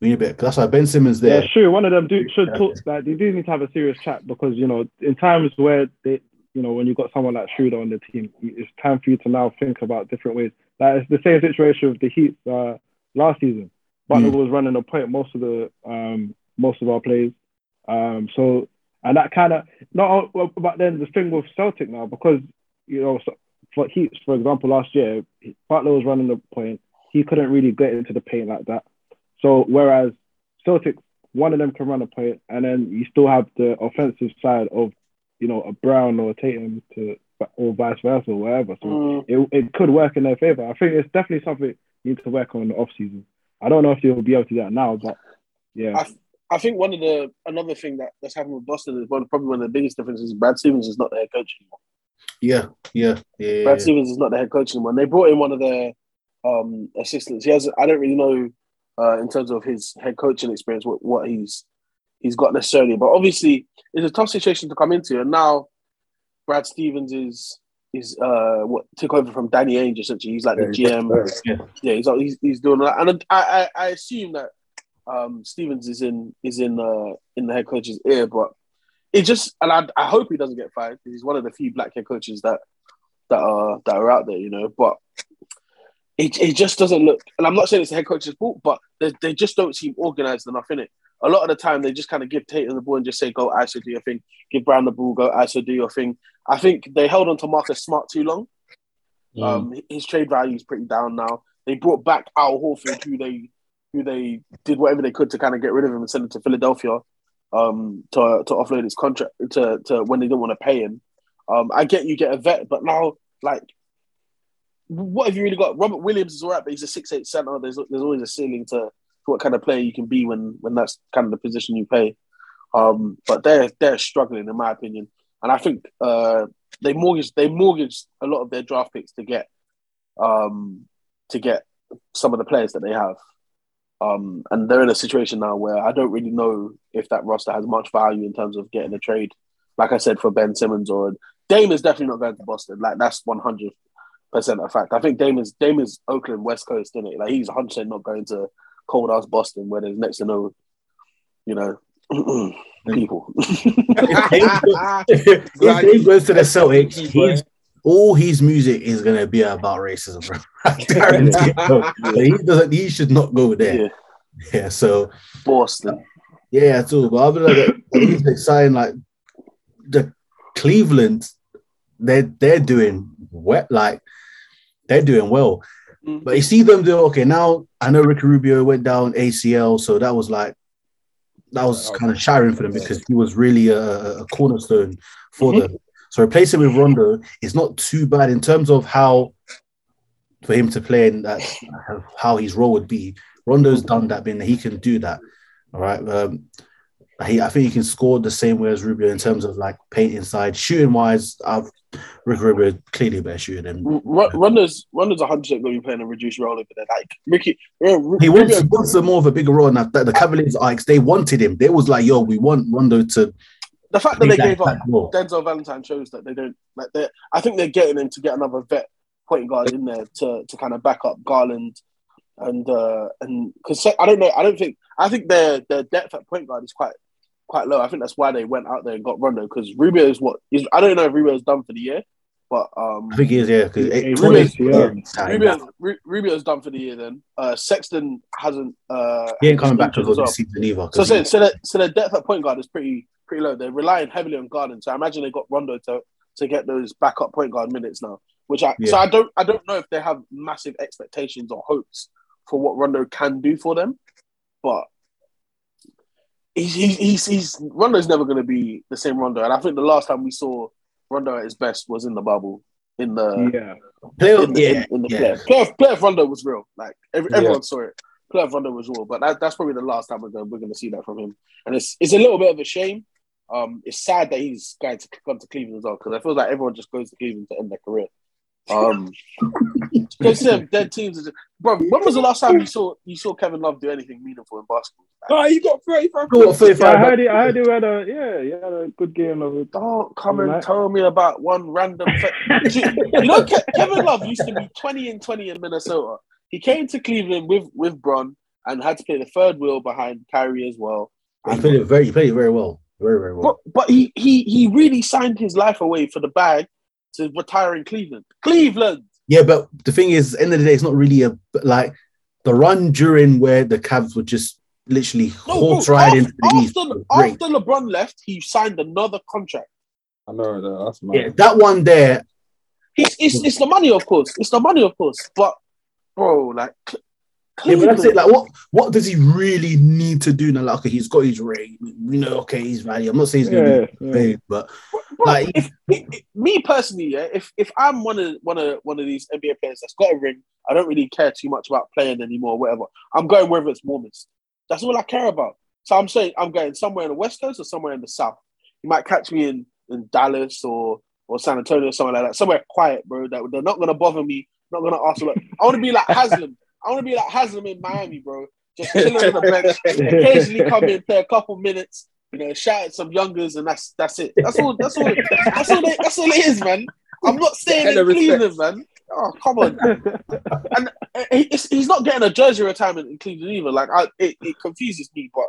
we need a bit. That's why Ben Simmons there. Yeah, sure. One of them do should Yeah. talk like they do need to have a serious chat because you know in times where they you know when you got someone like Schroeder on the team, it's time for you to now think about different ways. Like it's the same situation with the Heat uh, last season. Butler was running a point most of the um, most of our plays. Um, so and that kind of not well, but then the thing with Celtic now because you know so- for Heat for example last year Butler was running the point. He couldn't really get into the paint like that. So whereas Celtic, one of them can run a point, and then you still have the offensive side of, you know, a Brown or a Tatum to, or vice versa or whatever. So Mm. it, it could work in their favor. I think it's definitely something you need to work on in the off season. I don't know if you'll be able to do that now, but yeah, I, I think one of the another thing that, that's happened with Boston is one probably one of the biggest differences. is Brad Stevens is not their coach anymore. Yeah, yeah, yeah. Brad yeah. Stevens is not the head coach anymore. And they brought in one of their um, assistants. He has I don't really know uh, in terms of his head coaching experience what, what he's he's got necessarily, but obviously it's a tough situation to come into. And now Brad Stevens is is uh, what took over from Danny Ainge essentially. He's like the GM. Yeah. yeah, he's he's, he's doing that, and I, I I assume that um, Stevens is in is in uh, in the head coach's ear, but it just and I, I hope he doesn't get fired because he's one of the few black head coaches that that are that are out there, you know. But it, it just doesn't look, and I'm not saying it's the head coach's fault, but they, they just don't seem organized enough in it. A lot of the time, they just kind of give Tatum the ball and just say, "Go, ISO, do your thing." Give Brown the ball, go, ISO, do your thing. I think they held on to Marcus Smart too long. Mm. Um, his trade value is pretty down now. They brought back Al Horford, who they who they did whatever they could to kind of get rid of him and send him to Philadelphia um, to to offload his contract to, to when they didn't want to pay him. Um, I get you get a vet, but now like, what have you really got? Robert Williams is alright, but he's a six eight center. There's there's always a ceiling to, what kind of player you can be when when that's kind of the position you play. Um, but they're they're struggling in my opinion, and I think uh, they mortgaged they mortgaged a lot of their draft picks to get um, to get some of the players that they have. Um, and they're in a situation now where I don't really know if that roster has much value in terms of getting a trade. Like I said, for Ben Simmons or Dame is definitely not going to Boston. Like that's one hundred percent a fact. I think Dame is Dame is Oakland West Coast, isn't it? Like he's one hundred percent not going to cold ass Boston where there's next to no, you know, people. if Dave goes to the Celtics, he's, all his music is gonna be about racism, bro. I guarantee. it. he doesn't. He should not go there. yeah, Yeah. So Boston. yeah, too. But other than that, he's exciting. Like the Cleveland, they're they're doing wet. Like they're doing well. Mm. But you see them do okay. Now I know Ricky Rubio went down ACL, so that was like that was kind of shattering for them because he was really a, a cornerstone for Mhm. them. So replacing with Rondo is not too bad in terms of how for him to play and that how his role would be. Rondo's done that, being that he can do that. All right. Um, he, I think he can score the same way as Rubio in terms of like paint inside, shooting wise. I've Ricky Rubio clearly better shooter than R- Rondo's Rondo's 100 percent going to be playing a reduced role over there. Like Ricky, Ru- He wants, Rubio- he wants a more of a bigger role. Now the Cavaliers are, they wanted him. They was like, "Yo, we want Rondo to." The fact that they gave up role. Denzel Valentine shows that they don't like. They, I think they're getting him to get another vet point guard in there to to kind of back up Garland and uh, and because I don't know, I don't think I think their their depth at point guard is quite quite low. I think that's why they went out there and got Rondo because Rubio is what is I don't know if Rubio's done for the year, but um, I think he is, yeah, because He- he Rubio's yeah. Rubio, Ru- Rubio's done for the year. Then uh, Sexton hasn't. Uh, He ain't coming back to as the well. season either. 'cause So, so, so, the, so the depth at point guard is pretty pretty low. They're relying heavily on Garland. So I imagine they got Rondo to to get those backup point guard minutes now. Which I so I don't I don't know if they have massive expectations or hopes for what Rondo can do for them, but he's he's he's, he's Rondo's never going to be the same Rondo. And I think the last time we saw Rondo at his best was in the bubble in the Yeah. Playoff- in the, yeah, in, in the yeah. playoff. Playoff, playoff Rondo was real. Like every, Yeah. everyone saw it. Playoff Rondo was real, but that, that's probably the last time we're going, we're going to see that from him. And it's it's a little bit of a shame. Um, it's sad that he's going to gone to Cleveland as well because I feel like everyone just goes to Cleveland to end their career. Um, because them dead teams. Are bro, when was the last time you saw you saw Kevin Love do anything meaningful in basketball? Oh, you got 35 Go on, 35, Yeah, I but- heard he, I heard he had a yeah, he had a good game of it. Don't come and Right. tell me about one random. Fe- Do you you know, Ke- Kevin Love used to be twenty and twenty in Minnesota. He came to Cleveland with with Bron and had to play the third wheel behind Kyrie as well. He played it very, he played it very well, very, very well. But but he he he really signed his life away for the bag to retire in Cleveland. Cleveland. Yeah, but the thing is, end of the day, it's not really a like the run during where the Cavs were just literally No, horse bro, riding after, to the east. after, was after LeBron left, he signed another contract. I know, no, that's mad. Yeah, that one there. It's, it's, it's the money, of course. It's the money, of course. But bro, like Yeah, but that's it. Like, what what does he really need to do now? Like, okay, he's got his rate. We know, okay, he's value. I'm not saying he's gonna Yeah, be yeah. big, but Like- if, if- if- me personally, yeah, if if I'm one of one of one of these NBA players that's got a ring, I don't really care too much about playing anymore, whatever. I'm going wherever it's warmest. That's all I care about. So I'm saying I'm going somewhere in the West Coast or somewhere in the South. You might catch me in in Dallas or or San Antonio or somewhere like that. Somewhere quiet, bro. That they're not gonna bother me. Not gonna ask. Like, I want to be like Haslem. I want to be like Haslem in Miami, bro. Just chilling on the bench. Occasionally come in, play a couple minutes. You know, shout at some youngers, and that's that's it. That's all. That's all. That's all. They, that's all it is, man. I'm not staying in Cleveland, man. Oh, come on. and he- he's not getting a jersey retirement in Cleveland either. Like, I, it, it confuses me, but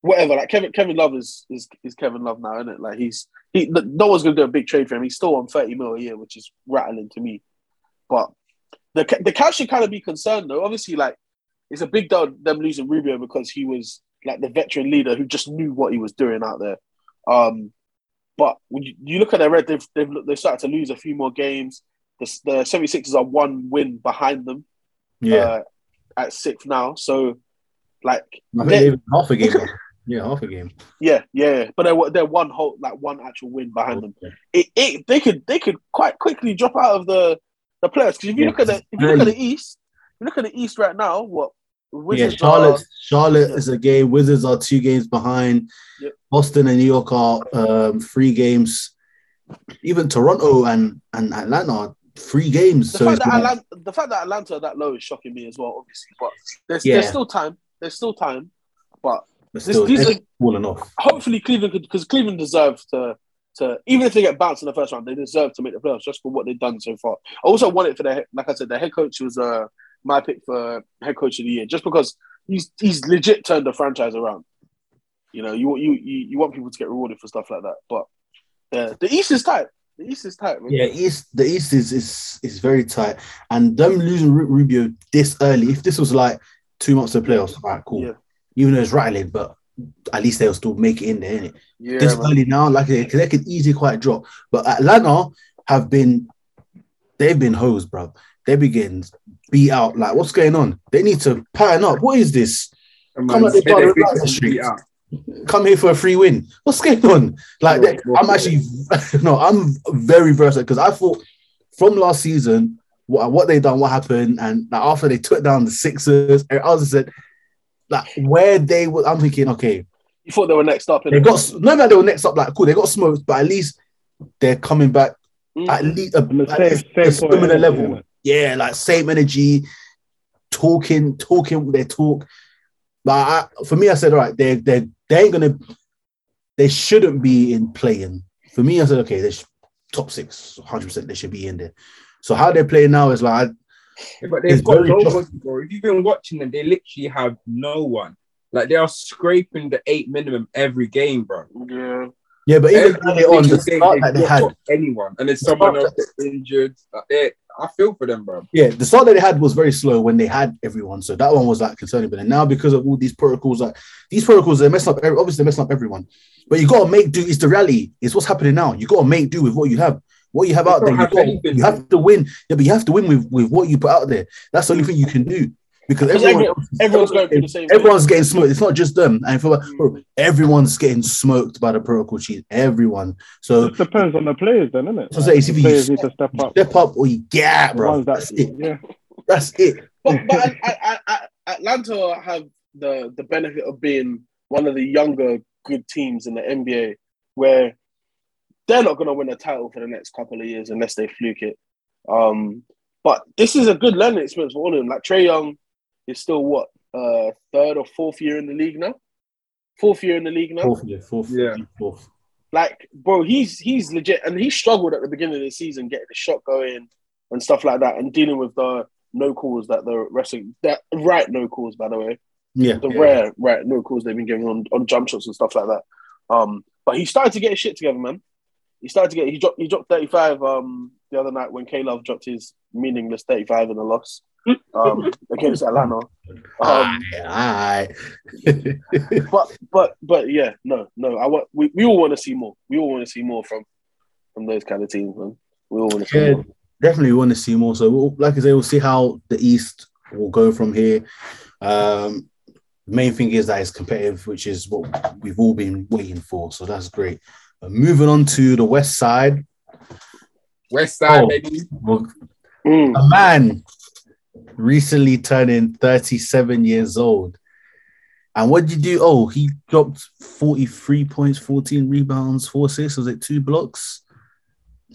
whatever. Like Kevin, Kevin Love is is, is Kevin Love now, isn't it? Like he's he. No one's gonna do a big trade for him. He's still on 30 mil a year, which is rattling to me. But the the Cavs should kind of be concerned though. Obviously, like it's a big deal them losing Rubio because he was like the veteran leader who just knew what he was doing out there. Um, but when you, you look at their red, they've, they've they've started to lose a few more games. The, the 76ers are one win behind them yeah, uh, at sixth now. So, like, I think they- half a game. yeah, half a game. yeah, yeah, but they're they're one whole like one actual win behind them. It, it they could they could quite quickly drop out of the the playoffs because if you Yeah, look at the if you look at the East, you look at the East right now. What Yeah, Charlotte. are- Charlotte Yeah. is a game. Wizards are two games behind. Yep. Boston and New York are um, three games. Even Toronto and, and Atlanta are three games. the so fact that Atlanta, the fact that Atlanta are that low is shocking me as well, obviously. But there's Yeah. there's still time. There's still time. But but this- still, these they're falling off. hopefully Cleveland could because Cleveland deserve to to even if they get bounced in the first round, they deserve to make the playoffs just for what they've done so far. I also want it for their like I said, their head coach was uh my pick for head coach of the year just because he's he's legit turned the franchise around. You know, you you you, you want people to get rewarded for stuff like that, but yeah, the East is tight. The East is tight, man. Yeah, East the East is is is very tight, and them losing Rubio this early. If this was like two months of playoffs, all right, cool. Yeah. Even though it's rattling, but at least they'll still make it in there, innit? yeah, this man. early now, like they, they could easily quite drop. But Atlanta have been, they've been hosed, bro. They begin beat out. Like, what's going on? They need to pattern up. What is this? Come man, on, they they- got they it beat right in the them streets. beat out. Come here for a free win. What's going on? Like, Well, they- well, I'm actually no, I'm very versatile because I thought from last season what what they done, what happened, and like, after they took down the Sixers, I was said like where they were. I'm thinking, okay, You thought they were next up, they innit? got no matter they were next up. Like, cool, they got smoked, but at least they're coming back Mm. at least a, On the at least a point, similar yeah. level. Yeah, like same energy, talking, talking their talk. But I, for me, I said, all right, they they they ain't gonna, they shouldn't be in playing. For me, I said, okay, they sh- top six, 100 percent, they should be in there. So how they're playing now is like, Yeah, but they've got very nobody, bro. If you've been watching them, they literally have no one. Like they are scraping the eight minimum every game, bro. Yeah. Yeah, but even Every early on, the single start game, that they had, anyone, and then someone else gets injured. Like they, I feel for them, bro. yeah, the start that they had was very slow when they had everyone. So that one was like concerning. But then now because of all these protocols, like these protocols, they mess up. every- Obviously, they mess up everyone. But you gotta make do. It's the reality. It's what's happening now. You gotta make do with what you have. What you have They out there, don't you, have gotta- you have to win. Yeah, but you have to win with, with what you put out there. That's the only thing you can do. Because Because everyone, everyone's going through the same thing. getting smoked. It's not just them. And for, bro, everyone's getting smoked by the protocol cheat. Everyone. So It depends on the players, then, isn't it? So say it's the either you players need to step up. step up or you get out, bro. ones That's it. yeah, That's it. But, but I, I, I, I, Atlanta have the the benefit of being one of the younger good teams in the NBA, where they're not going to win a title for the next couple of years unless they fluke it. Um, but this is a good learning experience for all of them. Like Trae Young is still what uh, third or fourth year in the league now. Fourth year in the league now. Fourth, yeah, fourth, Yeah. fourth. Like, bro, he's he's legit, and he struggled at the beginning of the season getting the shot going and stuff like that, and dealing with the no calls that the wrestling that right no calls by the way, Yeah, the yeah. rare right no calls they've been giving on on jump shots and stuff like that. Um, but he started to get his shit together, man. He started to get he dropped he dropped thirty five um the other night when K Love dropped his meaningless thirty five in a loss um against Atlanta. Um, Aye, but but but yeah, no, no. I want we, we all want to see more. We all want to see more from from those kind of teams, man. We all want to see Yeah. more. definitely want to see more. So, we'll, like I say, we'll see how the East will go from here. Um, the main thing is that it's competitive, which is what we've all been waiting for. So that's great. But moving on to the West side, West Side, Oh. baby. well, Mm. a man recently turning 37 years old. And what did you do? Oh, he dropped 43 points, 14 rebounds, four assists. Was it two blocks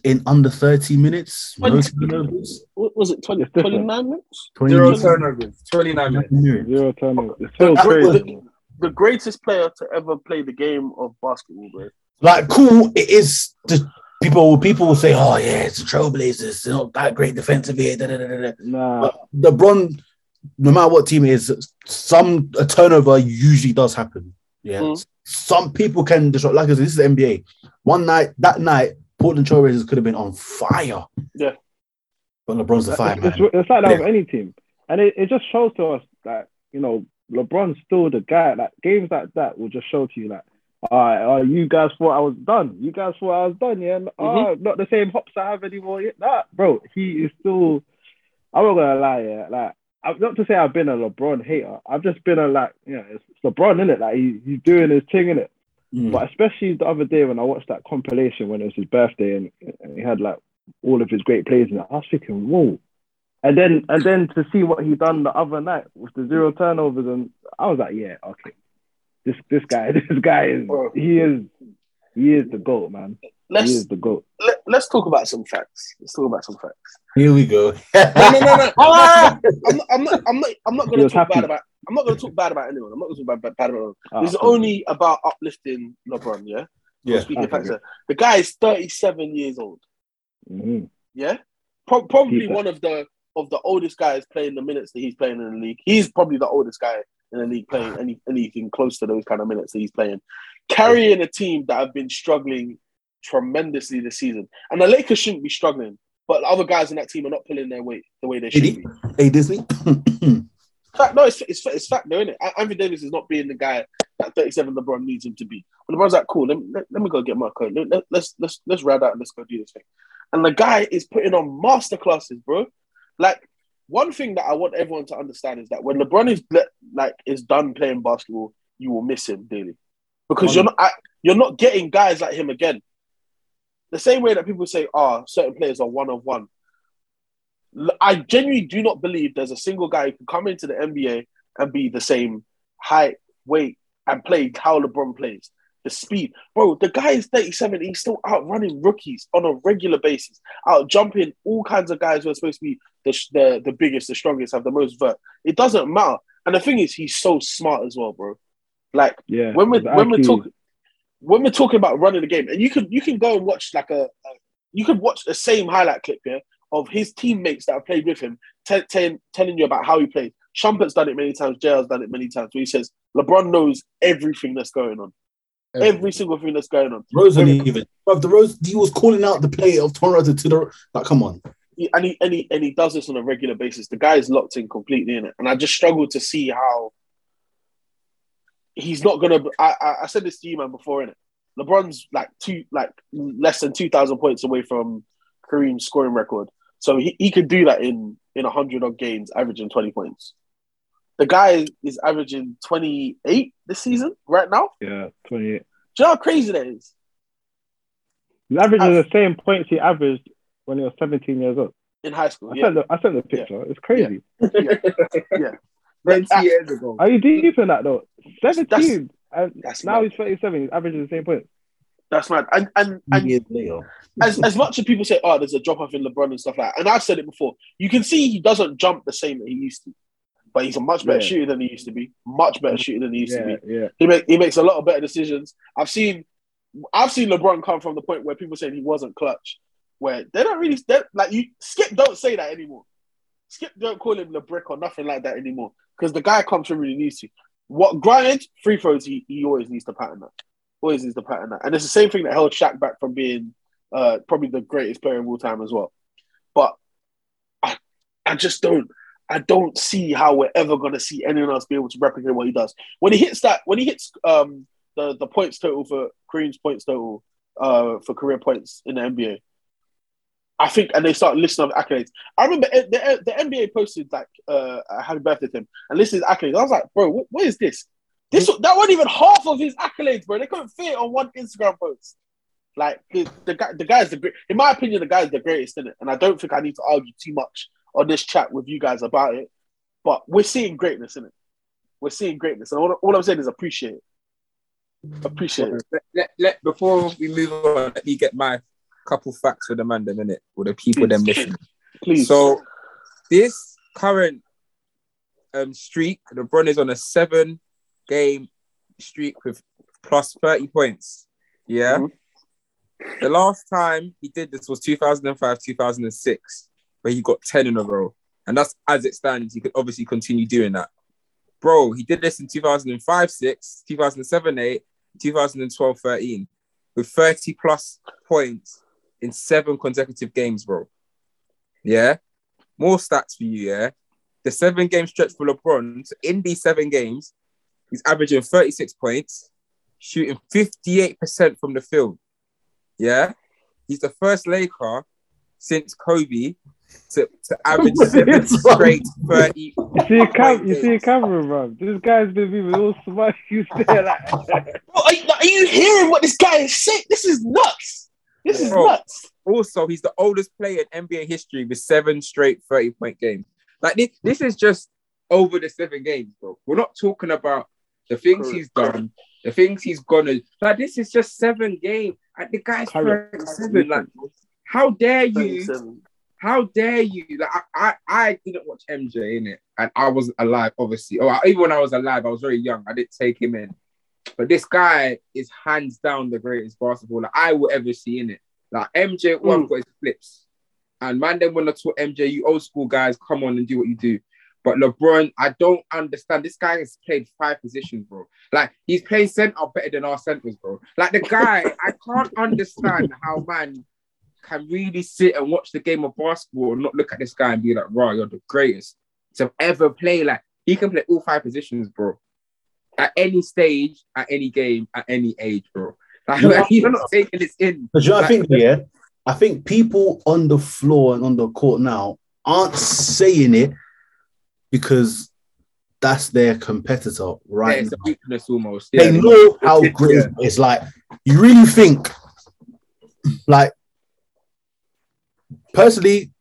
in under 30 minutes? No Twenty- turnovers. What was it? 20, 29 minutes? 20 Zero minutes. turnovers, 29 minutes. zero turnovers. It's so That crazy. The greatest player to ever play the game of basketball, bro. Like, cool. It is. Just people. People will say, "Oh yeah, it's the Trailblazers. They're not that great defensively." Da, da, da, da. Nah, But LeBron, no matter what team it is, some a turnover usually does happen. Yeah, Mm. some people can disrupt. Like I said, this is the NBA. One night, that night, Portland Trailblazers could have been on fire. Yeah. but LeBron's the fire it's, man. it's like that Yeah. with any team, and it, it just shows to us that you know LeBron's still the guy. Like games like that will just show to you like, all right, uh, you guys thought I was done. You guys thought I was done. Yeah, oh, not the same hops I have anymore. Yeah, nah, bro, he is still. I'm not gonna lie, yeah, like. I'm not to say I've been a LeBron hater. I've just been a like, you know, it's LeBron in it. Like he, he's doing his thing in it. Mm. But especially the other day when I watched that compilation when it was his birthday and, and he had like all of his great plays in it, I was thinking, whoa. And then and then to see what he done the other night with the zero turnovers and I was like, yeah, okay. This this guy, this guy is he is he is the GOAT, man. he Let's is the GOAT. let, let's talk about some facts. Let's talk about some facts. Here we go. No, no, no, no. I'm not. I'm not. I'm not. I'm not going to talk happy. bad about. I'm not going to talk bad about anyone. I'm not going to talk bad, bad about anyone. Ah, This is okay. only about uplifting LeBron. Yeah. Yeah. Speaking Okay. facts, the guy is 37 years old. Mhm. Yeah. Pro- probably Keep one of the of the oldest guys playing the minutes that he's playing in the league. He's probably the oldest guy in the league playing any, anything close to those kind of minutes that he's playing. Carrying a team that have been struggling tremendously this season. And the Lakers shouldn't be struggling, but the other guys in that team are not pulling their weight the way they should Did be. Hey Disney. Fact, no, it's, it's, it's fact though, isn't it? Anthony Davis is not being the guy that 37 LeBron needs him to be. But LeBron's like, cool, let, me- let, let me go get my coat. Let, let's let's let's ride out and let's go do this thing. And the guy is putting on masterclasses, bro. Like one thing that I want everyone to understand is that when LeBron is ble- like is done playing basketball, you will miss him dearly because you're not I, you're not getting guys like him again. The same way that people say, "Ah, certain players are one of one." I genuinely do not believe there's a single guy who can come into the NBA and be the same height, weight, and play how LeBron plays. The speed, bro. The guy is 37. He's still outrunning rookies on a regular basis, out jumping all kinds of guys who are supposed to be the the, the biggest, the strongest, have the most vert. It doesn't matter. And the thing is, he's so smart as well, bro. Like Yeah. when we're when we're talking when we're talking about running the game, and you can you can go and watch like a, a you could watch the same highlight clip here of his teammates that have played with him te- te- telling you about how he plays. Shumpert's done it many times. JL's done it many times. Where he says LeBron knows everything that's going on, every single thing that's going on. Rose even. Bruv, the Rose, he was calling out the play of Toronto to the. Like, come on. And he and he and he does this on a regular basis. The guy is locked in completely in it, and I just struggle to see how he's not gonna. I I, I said this to you man before in it. LeBron's like two like less than two thousand points away from Kareem's scoring record, so he, he could do that in in hundred odd games, averaging twenty points. The guy is averaging twenty eight this season right now. Yeah, 28. Do you know how crazy that is? He's averaging the same points he averaged when he was 17 years old. In high school, I yeah. sent the, I sent the picture. It's crazy. Yeah. Twenty That- years ago. Are you deep in that though? 17. and that's now mad. he's 37. He's averaging the same points. That's mad. And and and years later. as, as much as people say, oh, there's a drop off in LeBron and stuff like that, and I've said it before, you can see he doesn't jump the same that he used to. But he's a much better Yeah. shooter than he used to be. Much better shooter than he used to be. yeah. He make, he makes a lot of better decisions. I've seen I've seen LeBron come from the point where people saying he wasn't clutch, where they don't really like you Skip don't say that anymore. Skip don't call him LeBrick or nothing like that anymore because the guy comes from really needs to. What granted, free throws he, he always needs to pattern that. Always needs to pattern that, and it's the same thing that held Shaq back from being uh, probably the greatest player of all time as well. But I I just don't I don't see how we're ever gonna see anyone else be able to replicate what he does. When he hits that, when he hits um the, the points total for Kareem's points total uh for career points in the NBA, I think, and they start listing off accolades. I remember the, the, NBA posted like uh a happy birthday to him and listed his accolades. I was like, bro, what, what is this? This that wasn't even half of his accolades, bro. They couldn't fit on one Instagram post. Like the, the guy, the guy's the great. In my opinion, the guy's the greatest in it, and I don't think I need to argue too much on this chat with you guys about it. But we're seeing greatness in it. We're seeing greatness, and all, all I'm saying is appreciate it. Appreciate it. Let, let, let- before we move on, let me get my couple facts for the man, them minute, or the people them listening. Please. So this current um streak, LeBron is on a seven game streak with plus 30 points. Yeah. Mhm. The last time he did this was 2005, 2006, where he got 10 in a row. And that's as it stands. He could obviously continue doing that. Bro, he did this in 2005, 6, 2007, 8, 2012, 13, with 30 plus points in seven consecutive games, bro. Yeah. More stats for you, yeah. The seven game stretch for LeBron, so in these seven games, he's averaging 36 points, shooting 58% from the field. Yeah. He's the first Laker since Kobe to, to average seven straight 30. You see, Cam, you see Cameron, bro. This guy's been moving all smart. You stay like, are, you, are you hearing what this guy is saying? This is nuts. This is Bro. nuts. Also, he's the oldest player in NBA history with seven straight 30 point games. Like this, this is just over the seven games, bro. We're not talking about the things he's done, the things he's gonna like. This is just seven games. And the guy's Correct. 37. Like, how dare you? How dare you? Like, I, I, I didn't watch MJ in it, and I wasn't alive, obviously. Oh, or even when I was alive, I was very young. I didn't take him in. But this guy is hands down the greatest basketballer I will ever see in it. Like MJ one Mm. got his flips, and man, then when I talk MJ, you old school guys, come on and do what you do. But LeBron, I don't understand. This guy has played five positions, bro. Like he's playing center better than our centers, bro. Like the guy, I can't understand how man can really sit and watch the game of basketball and not look at this guy and be like, "Wow, you're the greatest to ever play." Like he can play all five positions, bro. At any stage, at any game, at any age, bro. Like, you're not taking this in. But you know, what I think, yeah, I think people on the floor and on the court now aren't saying it because that's their competitor, yeah, right? it's a now. weakness almost. They Yeah. know how great it's like. You really think, like, personally,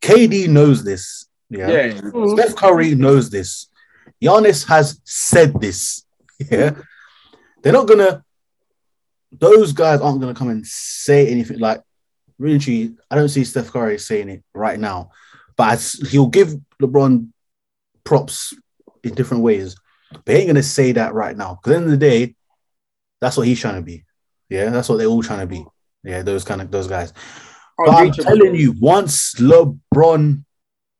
KD knows this. Yeah. yeah. Steph Curry knows this. Giannis has said this. Yeah. They're not gonna those guys aren't gonna come and say anything like really I don't see Steph Curry saying it right now. But as- he'll give LeBron props in different ways. But he ain't gonna say that right now. Because at the end of the day, that's what he's trying to be. Yeah, that's what they're all trying to be. Yeah, those kind of those guys. But I'm telling you, once LeBron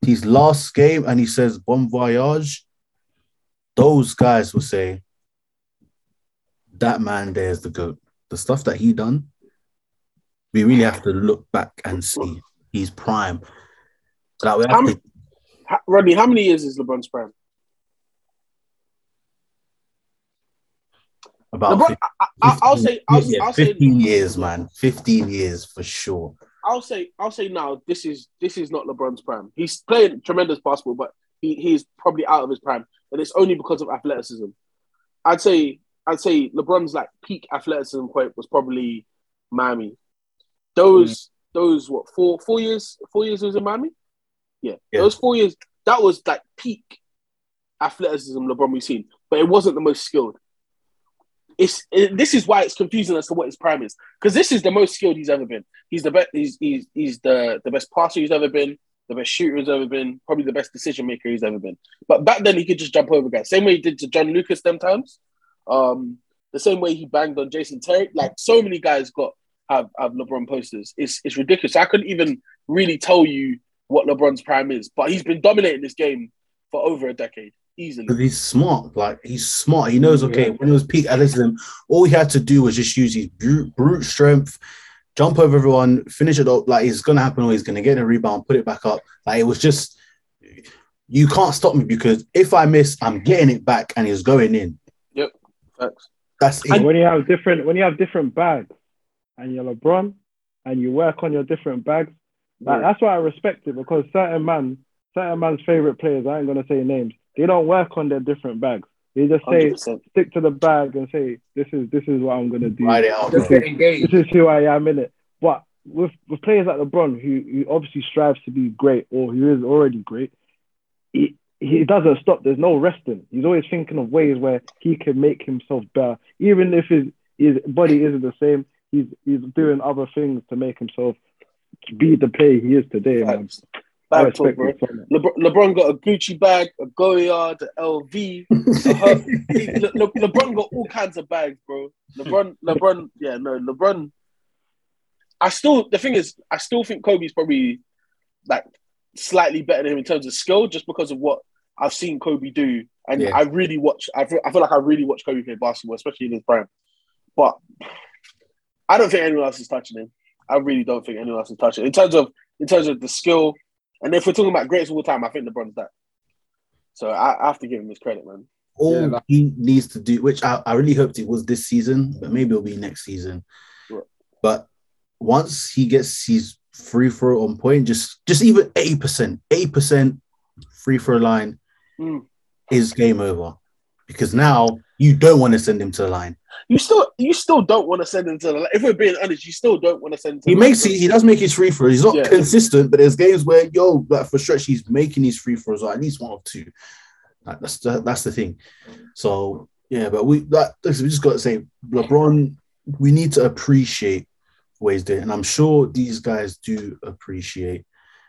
his last game and he says bon voyage, those guys will say that man there's the goat. The stuff that he done, we really have to look back and see he's prime. Like we have How to- many- Ha- Rodney, how many years is LeBron's prime? about LeBron, I, I, I'll 15 say, I'll, yeah, I'll say, 15 years, man. 15 years for sure. I'll say, I'll say now. This is this is not LeBron's prime. He's playing tremendous basketball, but he, he's probably out of his prime, and it's only because of athleticism. I'd say, I'd say LeBron's like peak athleticism point was probably Miami. Those mm. those what four four years four years was in Miami. Yeah, Yeah. those four years that was like peak athleticism LeBron we've seen, but it wasn't the most skilled. It's it, this is why it's confusing as to what his prime is because this is the most skilled he's ever been. He's the best. He's, he's he's the the best passer he's ever been, the best shooter he's ever been, probably the best decision maker he's ever been. But back then he could just jump over guys, same way he did to John Lucas them times. Um, the same way he banged on Jason Terry. Like so many guys got have, have LeBron posters. It's it's ridiculous. I couldn't even really tell you what LeBron's prime is, but he's been dominating this game for over a decade easily. Because he's smart. Like he's smart. He knows. Okay, Yeah. when it was peak athleticism, all he had to do was just use his brute, brute strength, jump over everyone, finish it up. Like it's gonna happen, or he's gonna get a rebound, put it back up. Like it was just. You can't stop me because if I miss, I'm getting it back, and he's going in. Facts. That's And it. when you have different when you have different bags and you're LeBron and you work on your different bags, like, that's why I respect it because certain man, certain man's favorite players, I ain't gonna say names, they don't work on their different bags. They just say 100%. stick to the bag and say this is this is what I'm gonna do. Write it out. Just bro. get engaged. This is who I am in it. But with with players like LeBron, who, who obviously strives to be great or who is already great, he he doesn't stop. There's no resting. He's always thinking of ways where he can make himself better, even if his his body isn't the same. He's he's doing other things to make himself be the player he is today, man. Talk, bro. LeBron, LeBron got a Gucci bag, a Goyard, a LV. a Her- He- Le- Le- LeBron got all kinds of bags, bro. LeBron, LeBron, yeah, no, LeBron. I still, the thing is, I still think Kobe's probably like slightly better than him in terms of skill, just because of what I've seen Kobe do, and Yeah. I really watch. I feel, I feel like I really watch Kobe play basketball, especially in his prime. But I don't think anyone else is touching him. I really don't think anyone else is touching him. in terms of in terms of the skill. And if we're talking about greatest of all time, I think LeBron's that. So I, I have to give him his credit, man. all Yeah, like- he needs to do, which I, I really hoped it was this season, but maybe it'll be next season. Right. But once he gets his free throw on point, just just even 80%, 80% free throw line Mm. is game over. Because now you don't want to send him to the line. You still you still don't want to send him to the line. if we're being honest, you still don't want to send him to He the makes he, he does make his free throws. He's not Yeah. consistent, but there's games where yo, like for stretch, he's making his free throws or at least one or two. Like, that's the, that's the thing. So yeah, but we that we just got to say LeBron. We need to appreciate what he's doing, and I'm sure these guys do appreciate.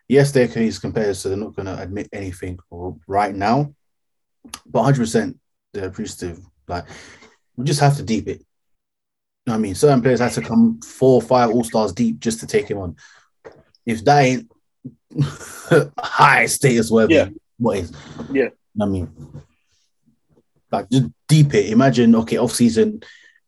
Yes, they're his competitors, so they're not going to admit anything right now, but 100 percent they're appreciative. Like we just have to deep it. You know what I mean, certain players have to come four or five all stars deep just to take him on. If that ain't high status, whatever, Yeah. what is? Yeah. I mean, like just deep it. Imagine, okay, off season,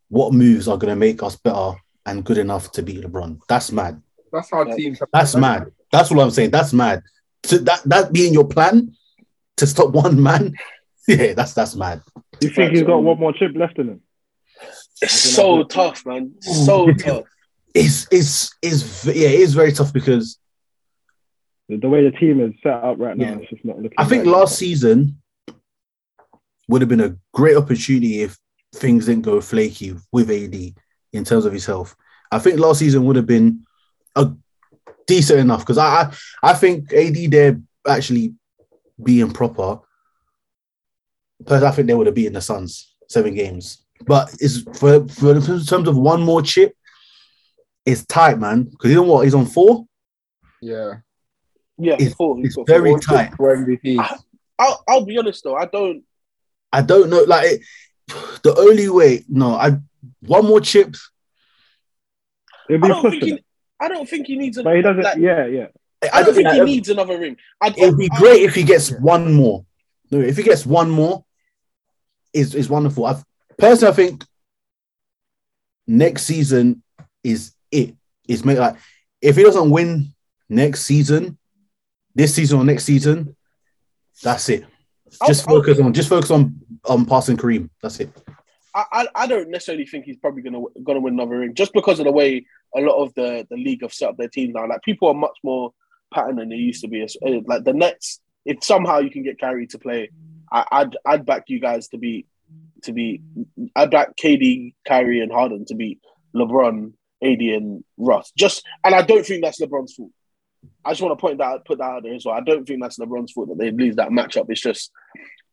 what moves are going to make us better and good enough to beat LeBron? That's mad. That's how Yeah. teams. That's mad. That's what I'm saying. That's mad. So that that being your plan to stop one man, yeah, that's that's mad. You think he's got one more chip left in him? It's so tough, man. So tough. It's it's it's yeah, it is very tough because The, the way the team is set up right now, Yeah. it's just not looking. I think right. last season would have been a great opportunity if things didn't go flaky with AD in terms of his health. I think last season would have been a decent enough because I, I I think AD there actually being proper. Personally, I think they would have beaten the Suns seven games. But it's for, for in terms of one more chip, it's tight, man. Because you know what? He's on four. Yeah. Yeah, It's- four. It's Four. very One tight. For MVP. I'll, I'll be honest though, I don't. I don't know. Like it, the only way, no, I one more chip. It'd I be don't think pushing he. I don't think he needs a. But he doesn't. like, yeah, yeah. I don't think he needs another ring. I, It would be great if he gets one more. No, if he gets one more, is is wonderful. I've personally, I think next season is it. It's made like if he doesn't win next season, this season or next season, that's it. Just I'll- I'll- focus on just focus on on passing Kareem. That's it. I, I, I don't necessarily think he's probably gonna gonna win another ring just because of the way a lot of the the league have set up their teams now. Like people are much more pattern than they used to be. Uh, Like the Nets, if somehow you can get Kyrie to play, I, I'd I'd back you guys to be to be. I'd back KD, Kyrie, and Harden to be LeBron, AD, and Russ. Just and I don't think that's LeBron's fault. I just want to point that put that out there as well. I don't think that's LeBron's fault that they lose that matchup. It's just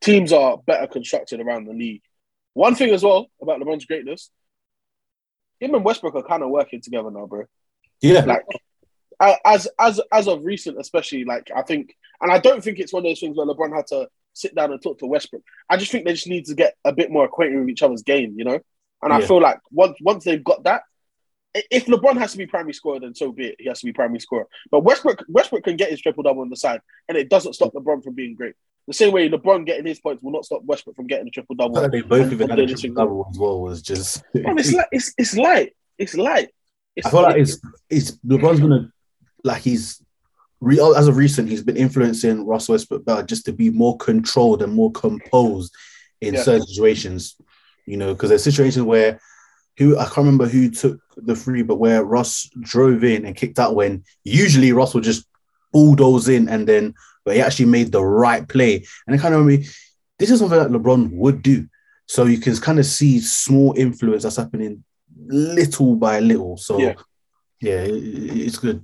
teams are better constructed around the league. One thing as well about LeBron's greatness, him and Westbrook are kind of working together now, bro. Yeah, Like as as as of recent, especially like I think, and I don't think it's one of those things where LeBron had to sit down and talk to Westbrook. I just think they just need to get a bit more acquainted with each other's game, you know. And I feel like once once they've got that, if LeBron has to be primary scorer, then so be it. He has to be primary scorer. But Westbrook Westbrook can get his triple double on the side, and it doesn't stop LeBron from being great. The same way LeBron getting his points will not stop Westbrook from getting a triple double. they both even had a triple double as well. Was just. it's like It's, it's light. It's light. It's I feel like it's it's LeBron's gonna like he's re, oh, as of recent he's been influencing Russ Westbrook better just to be more controlled and more composed in Yeah. certain situations. You know, because there's situations where who I can't remember who took the free, but where Russ drove in and kicked out when usually Russ would just bulldoze in and then but he actually made the right play. And I kind of remember this is something that LeBron would do. So you can kind of see small influence that's happening little by little. So Yeah. yeah, it- it's good.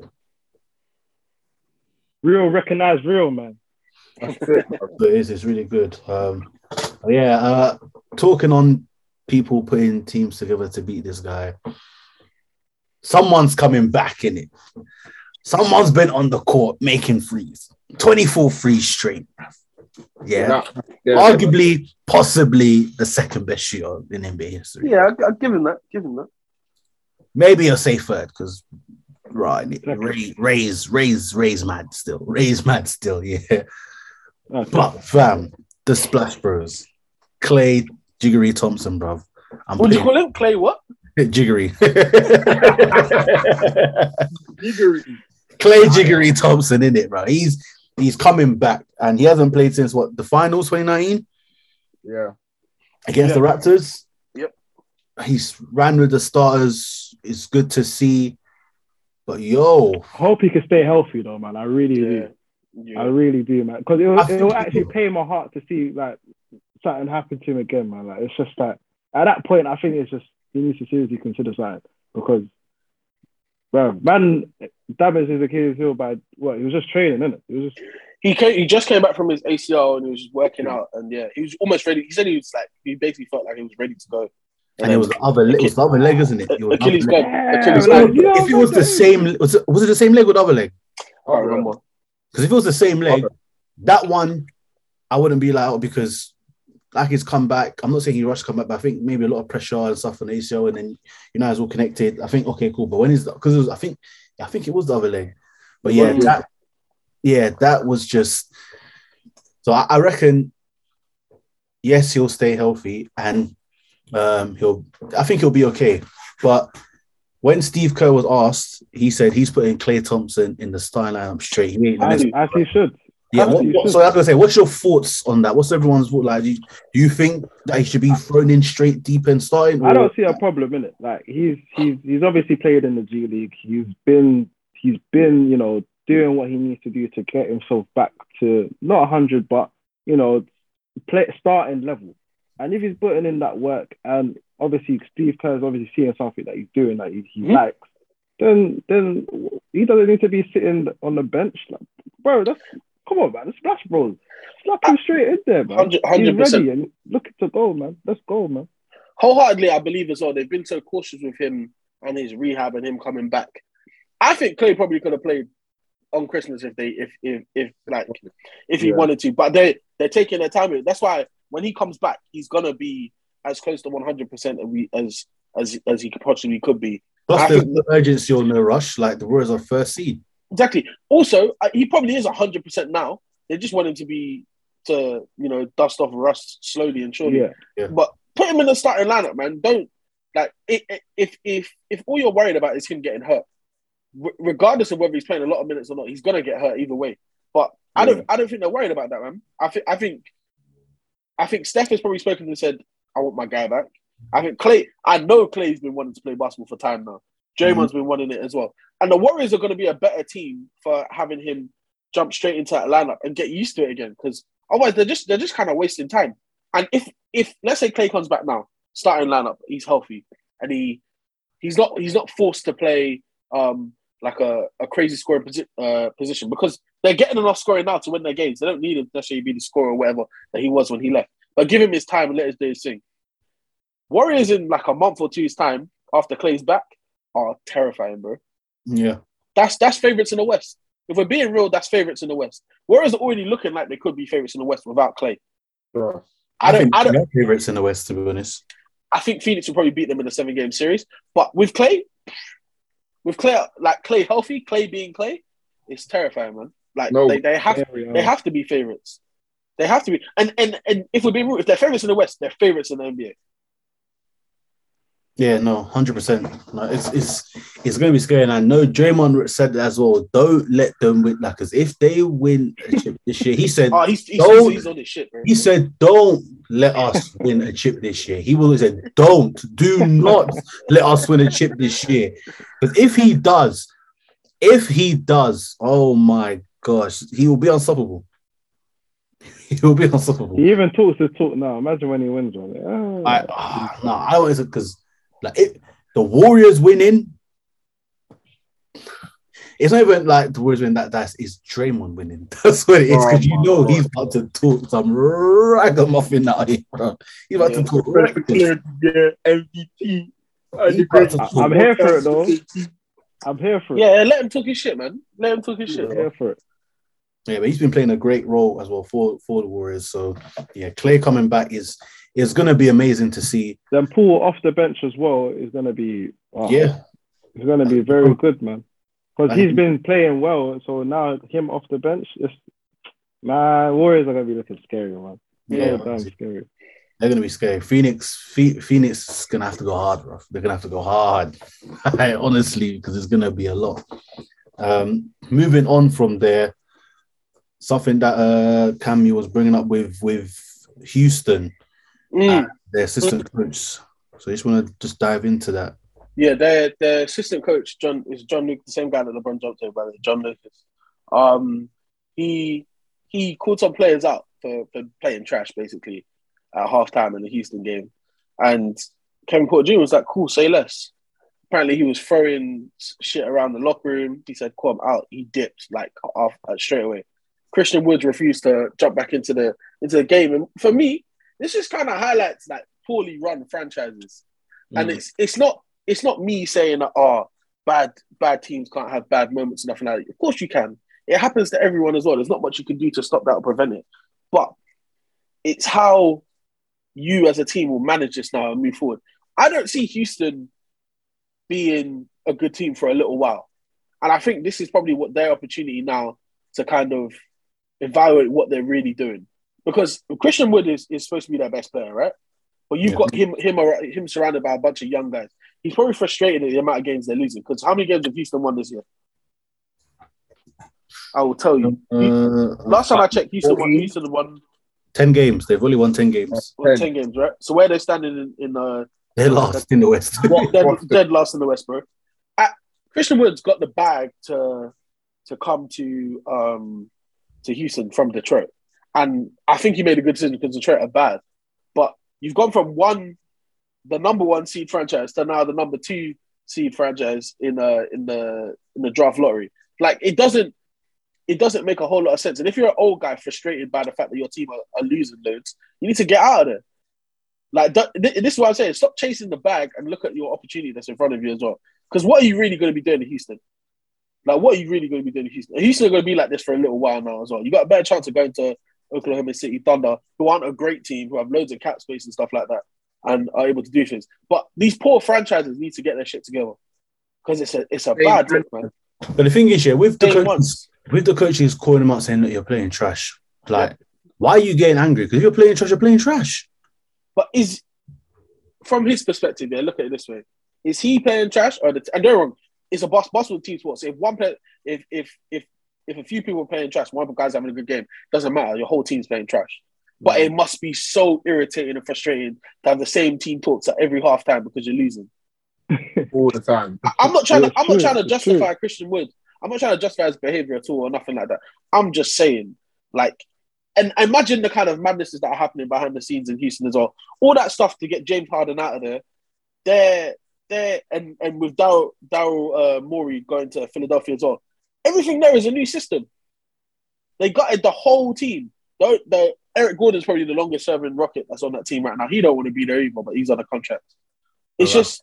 Real recognize real, man. That's it. It is. It's really good. Um, yeah. Uh, talking on people putting teams together to beat this guy. Someone's coming back in it. Someone's been on the court making threes. 24 threes straight. bruv. Yeah. Yeah. Arguably, possibly the second best shooter in NBA history. yeah. I, I give him that. Give him that. Maybe a safe third because right, Second. raise, raise, Ray's Ray's mad still. Raise mad still, yeah. Okay. But fam, the Splash Bros, Klay Jiggery Thompson, bruv. I'm What do you call him? Klay what? Jiggery. Jiggery. Klay Jiggery Thompson in it, bro. He's he's coming back and he hasn't played since what the finals 2019 Yeah. against the Raptors. Yep. He's ran with the starters. It's good to see. But yo, Hope he can stay healthy though, man. I really do. Yeah. I really do, man. Because it will, it will actually will. pay my heart to see like something happen to him again, man. Like it's just like at that point, I think it's just he needs to seriously consider something because, bro, man, damaged his Achilles heel by what? He was just training, innit? He was just He came, he just came back from his ACL and he was just working out and yeah, he was almost ready. He said he was like he basically felt like he was ready to go. And it was the other leg, it was the other leg, isn't it? It Achilles leg. leg. Achilles leg. know If it was the same, was it, was it the same leg or the other leg? Oh, I can't remember. Because if it was the same leg, that one, I wouldn't be like, oh, because like he's come back. I'm not saying he rushed to come back, but I think maybe a lot of pressure and stuff on the ACL, and then you know, it's all connected. I think okay, cool. But when is that? Because I think, I think it was the other leg. But yeah, Yeah. that, yeah, that was just. So I, I reckon, yes, he'll stay healthy, and um, he'll. I think he'll be okay. But when Steve Kerr was asked, he said he's putting Klay Thompson in the starting lineup straight. He ain't as, he should. yeah, what, what- so I was gonna say, what's your thoughts on that? What's everyone's thought like? Do you, do you think that he should be thrown in straight deep and starting? I don't see a problem in it. Like he's he's he's obviously played in the G League. He's been he's been you know doing what he needs to do to get himself back to not hundred, but you know play starting level. And if he's putting in that work, and obviously Steve Kerr's obviously seeing something that he's doing that he, he Mhm. likes, then then he doesn't need to be sitting on the bench. Like, bro, that's come on, man. The Splash Bros. Slap him straight in there, man. Hundred- He's hundred percent. ready and looking to go, man. Let's go, man. Wholeheartedly, I believe as well. They've been so cautious with him and his rehab and him coming back. I think Klay probably could have played on Christmas if they if if if like if he Yeah. wanted to, but they they're taking their time. That's why when he comes back, he's gonna be as close to one hundred percent as as as he possibly could be. Plus, I there's no urgency or no rush. Like the Warriors are first seed. Exactly. Also, uh, he probably is hundred percent now. They just want him to be to you know dust off rust slowly and surely. Yeah. But put him in the starting lineup, man. Don't like i- i- if if if all you're worried about is him getting hurt, re- regardless of whether he's playing a lot of minutes or not, he's gonna get hurt either way. But I don't I don't think they're worried about that, man. I think I think I think Steph has probably spoken and said, "I want my guy back." I think Klay. I know Klay's been wanting to play basketball for time now. Draymond's been wanting it as well, and the Warriors are going to be a better team for having him jump straight into that lineup and get used to it again. Because otherwise, they're just they're just kind of wasting time. And if if let's say Klay comes back now, starting lineup, he's healthy, and he he's not he's not forced to play um like a, a crazy scoring posi- uh, position because they're getting enough scoring now to win their games. They don't need him to necessarily be the scorer or whatever that he was when he left. But give him his time and let his do his thing. Warriors in like a month or two's time after Klay's back are terrifying, bro. Yeah. That's that's favorites in the West. If we're being real, that's favorites in the West. Warriors are already looking like they could be favorites in the West without Klay. Bro. I don't, think I don't, they're favorites in the West, to be honest. I think Phoenix will probably beat them in a seven game series. But with Klay, with Klay, like Klay healthy, Klay being Klay, it's terrifying, man. Like No. they, they have There they have to be favorites. They have to be. And and and if we're being real, if they're favorites in the West, they're favorites in the NBA. Yeah, no, hundred percent. No, it's it's it's going to be scary. And I know Draymond said that as well. Don't let them win. Like, because if they win a chip this year, he said Oh, he's he's, Don't- he's on his shit, bro. he said, "Don't let us win a chip this year." He will say, "Don't, do not let us win a chip this year." But if he does, if he does, oh my gosh, he will be unstoppable. He will be unstoppable. He even talks his talk now. Imagine when he wins one. Oh. I ah, no, I don't because like it, the Warriors winning. It's not even like the Warriors winning that that's it's Draymond winning. That's what it is because Oh you know God. he's about to talk some ragamuffin out here, bro. He's about Yeah. to talk. reckless. the MVP. About to I- talk- I'm here for it though. I'm here for it. Yeah, let him talk his shit, man. Let him talk his shit. I'm here for it. Yeah, but he's been playing a great role as well for for the Warriors. So yeah, Klay coming back is is gonna be amazing to see. Then Poole off the bench as well is gonna be wow. Yeah, It's gonna be very good, man. Because he's been playing well, so now him off the bench, it's man, Warriors are gonna be looking scary, man. Yeah, damn scary. they're gonna be scary. Phoenix, Phoenix is gonna have to go hard, bro. They're gonna have to go hard, honestly, because it's gonna be a lot. Um, moving on from there, something that uh Cammy was bringing up with with Houston, Mm. their assistant coach. So I just want to just dive into that. Yeah, their their assistant coach John is John Lucas, the same guy that LeBron jumped over, by the John Lucas. Um, he he called some players out for, for playing trash basically at halftime in the Houston game, and Kevin Porter Jr. was like, "Cool, say less." Apparently, he was throwing shit around the locker room. He said, "Cool, I'm out." He dipped like off uh, straight away. Christian Woods refused to jump back into the into the game, and for me, this just kind of highlights like poorly run franchises. And Mm. it's it's not it's not me saying that oh bad bad teams can't have bad moments and nothing like that. Of course you can. It happens to everyone as well. There's not much you can do to stop that or prevent it. But it's how you as a team will manage this now and move forward. I don't see Houston being a good team for a little while. And I think this is probably what their opportunity now to kind of evaluate what they're really doing. Because Christian Wood is, is supposed to be their best player, right? But you've Yeah. got him him him surrounded by a bunch of young guys. He's probably frustrated at the amount of games they're losing. Because how many games have Houston won this year? I will tell you. Uh, Last time I checked, Houston won. Houston won, ten games. They've only won ten games. won Ten. ten games, right? So where they're standing in, in uh, They're last in the West. dead, dead last in the West, bro. Uh, Christian Wood's got the bag to to come to um to Houston from Detroit, and I think he made a good decision because Detroit are bad. But you've gone from one, the number one seed franchise to now the number two seed franchise in uh in the in the draft lottery. Like it doesn't it doesn't make a whole lot of sense. And if you're an old guy frustrated by the fact that your team are, are losing loads, you need to get out of there. Like th- this is what I'm saying. Stop chasing the bag and look at your opportunity that's in front of you as well. Because what are you really going to be doing in Houston? Like, what are you really going to be doing in Houston? Houston are going to be like this for a little while now as well. You got a better chance of going to Oklahoma City Thunder, who aren't a great team, who have loads of cap space and stuff like that, and are able to do things. But these poor franchises need to get their shit together because it's a it's a bad look, man. But the thing is, yeah, with the coaches, with the coaches calling him out saying that you're playing trash, like, why are you getting angry? Because you're playing trash, you're playing trash. But is from his perspective, yeah, look at it this way: is he playing trash or the? And don't get wrong, it's a boss boss with team sports. If one player, if if if if a few people are playing trash, one guy's having a good game, doesn't matter. Your whole team's playing trash. But mm-hmm. it must be so irritating and frustrating to have the same team talks at every halftime because you're losing. all the time. I'm not trying to. I'm true, not trying to justify Christian Wood. I'm not trying to justify his behavior at all or nothing like that. I'm just saying, like, and imagine the kind of madnesses that are happening behind the scenes in Houston as well. All that stuff to get James Harden out of there. They're there, and and with Daryl Daryl uh, Morey going to Philadelphia as well. Everything there is a new system. They got it, the whole team. The, the Eric Gordon's probably the longest serving Rocket that's on that team right now. He don't want to be there either, but he's on a contract. It's Alright. just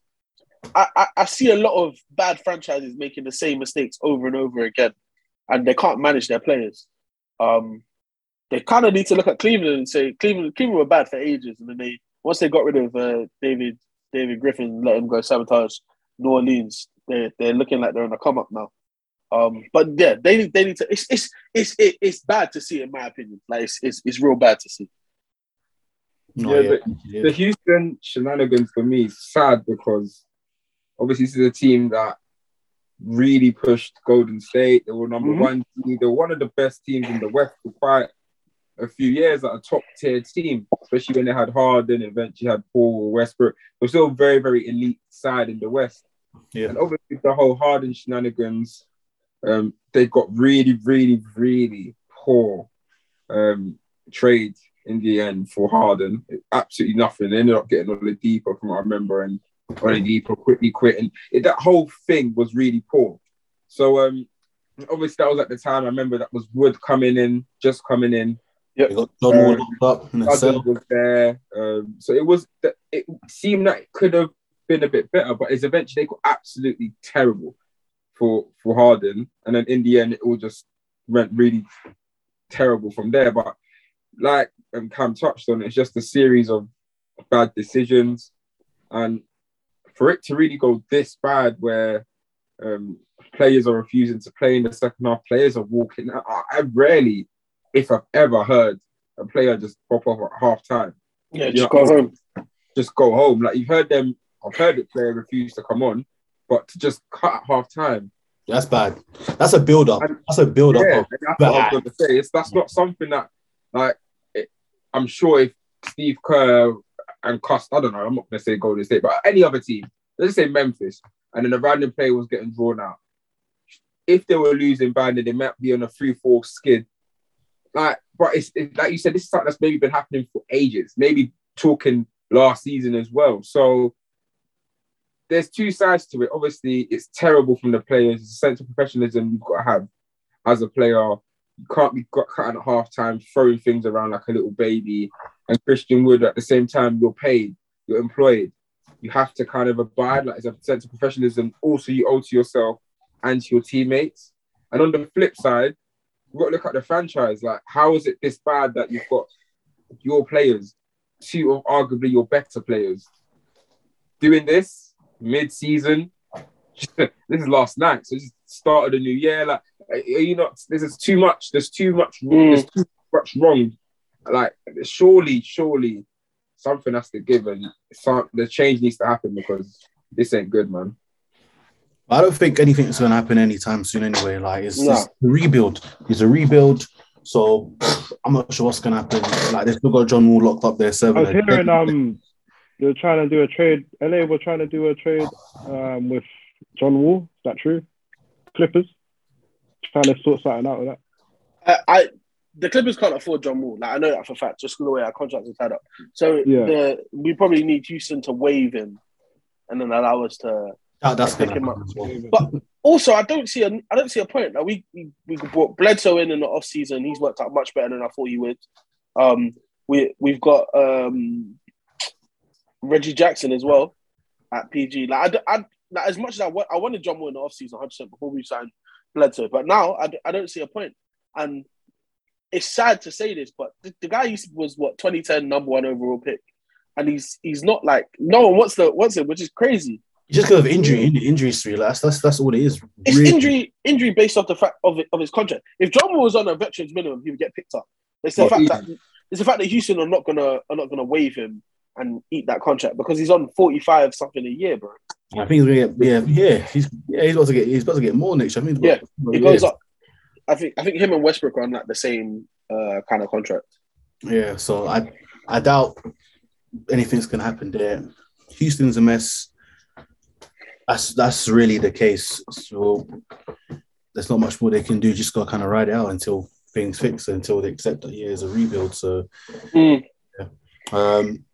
I, I, I see a lot of bad franchises making the same mistakes over and over again, and they can't manage their players. Um, they kind of need to look at Cleveland and say Cleveland, Cleveland were bad for ages, and then they once they got rid of uh, David David Griffin, let him go sabotage New Orleans. They they're looking like they're on a come up now. Um, but yeah, they need they need to. It's it's it's it, it's bad to see, in my opinion. Like it's it's, it's real bad to see. No, Yeah, yeah. The Houston shenanigans for me is sad because obviously this is a team that really pushed Golden State. They were number Mhm. one seed. They were one of the best teams in the West for quite a few years at a top tier team, especially when they had Harden, eventually had Paul Westbrook. They're still a very, very elite side in the West. Yeah. And obviously the whole Harden shenanigans, um, they got really, really, really poor um, trade in the end for Harden. Absolutely nothing. They ended up getting Oladipo from what I remember, and Oladipo quickly quit, and it, that whole thing was really poor. So um, obviously that was at the time. I remember that was Wood coming in, just coming in. You got John Wall locked up in Cousins cell. was there, um, so it was. It seemed that it could have been a bit better, but it's eventually they got absolutely terrible for for Harden, and then in the end it all just went really terrible from there. But like um, Cam touched on, it's just a series of bad decisions, and for it to really go this bad, where um, players are refusing to play in the second half, players are walking. I, I rarely, if I've ever heard a player just pop off at half time, Yeah, Yeah. just go home. just go home. Like you've heard them, I've heard the player refuse to come on, but to just cut at half time. That's bad. That's a build up. That's a build up. Yeah, of- and that's what I was going to say. It's that's not something that, like, it, I'm sure if Steve Kerr and Cost, I don't know, I'm not going to say Golden State, but any other team, let's say Memphis, and then a random player was getting drawn out. If they were losing bad, then they might be on a 3 4 skid. Like, but it's it, like you said, this is something that's maybe been happening for ages, maybe talking last season as well. So there's two sides to it. Obviously, it's terrible from the players. It's a sense of professionalism you've got to have as a player. You can't be cutting at half time, throwing things around like a little baby. And Christian Wood, at the same time, you're paid, you're employed. You have to kind of abide, like, it's a sense of professionalism. Also, you owe to yourself and to your teammates. And on the flip side, you've got to look at the franchise. Like, how is it this bad that you've got your players, two of arguably your better players, doing this mid-season? this is last night, so this is start of the new year. Like, are you not? This is too much. There's too much. Mm. There's too much wrong. Like, surely, surely, something has to give, and some the change needs to happen because this ain't good, man. I don't think anything's going to happen anytime soon anyway. Like, it's, No. it's a rebuild. It's a rebuild. So I'm not sure what's going to happen. Like, they've still got John Wall locked up there. Seven. I was hearing um they're trying to do a trade. LA were trying to do a trade um with John Wall. Is that true? Clippers trying to sort something out with that. I, I the Clippers can't afford John Wall. Like I know that for a fact, just the way our contracts are tied up. So Yeah. the, we probably need Houston to waive him, and then allow us to. That- that's going Pick to him happen up. well. But also, I don't see a I don't see a point. Like we we, we brought Bledsoe in in the off season. He's worked out much better than I thought he would. Um, we we've got um, Reggie Jackson as well at PG. Like I, d- I- like, as much as I, wa- I wanted John Wall in the off season, 100 percent before we signed Bledsoe, but now I, d- I don't see a point. And it's sad to say this, but the, the guy used was what 2010 number one overall pick, and he's he's not like no one wants the wants him, which is crazy. Just because of injury, in- injury history, like, that's that's that's all it is. It's really. injury injury based off the fact of it, of his contract. If John was on a veterans minimum, he would get picked up. It's the Oh, fact that it's the fact that Houston are not gonna are not gonna waive him and eat that contract because he's on forty five something a year, bro. I think he's gonna get yeah, yeah. He's yeah, he's about to get he's about to get more next. I think he's about- It goes up. I think I think him and Westbrook are on like the same uh, kind of contract. Yeah, so I I doubt anything's gonna happen there. Houston's a mess. That's that's really the case. So there's not much more they can do. Just gotta kind of ride it out until things fix, until they accept that yeah, it's a rebuild. So Mm. yeah. Um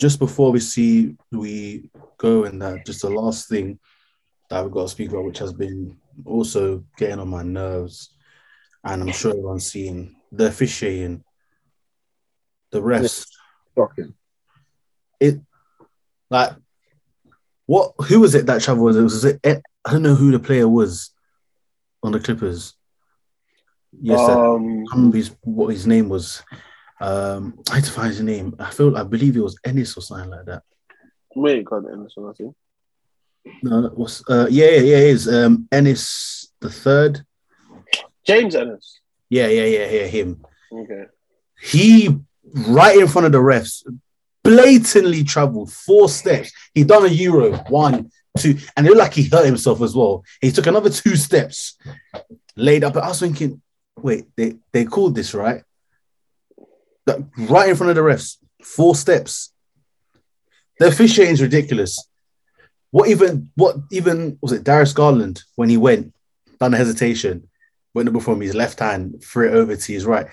just before we see we go and that just the last thing that we've got to speak about, which has been also getting on my nerves, and I'm sure everyone's seen the officiating, the refs. Shocking. It like what? Who was it that traveled? Was it? Was it Ed- I don't know who the player was on the Clippers. Yes, I Um, can't remember his, what his name was. Um, I had to find his name. I feel I believe it was Ennis or something like that. we ain't got it, so I think. No, that was uh, yeah, yeah, yeah. It is um, Ennis the third. James Ennis. Yeah, yeah, yeah, yeah. Him. Okay. He right in front of the refs, blatantly traveled four steps. He done a euro one, two, and it looked like he hurt himself as well. He took another two steps, laid up. I was thinking, wait, they they called this right? That- right in front of the refs, four steps. The officiating is ridiculous. What even? What even was it? Darius Garland when he went, done a hesitation, went over from his left hand, threw it over to his right.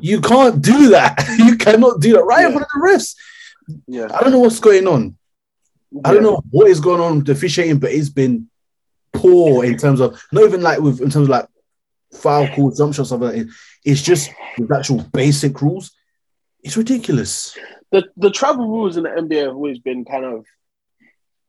You can't do that. You cannot do that right in front of the refs. Yeah. I don't know what's going on. I don't know what is going on with the officiating, but it's been poor in terms of not even like with in terms of like foul calls, jump shots, stuff like that. It's just with actual basic rules. It's ridiculous. the the travel rules in the NBA have always been kind of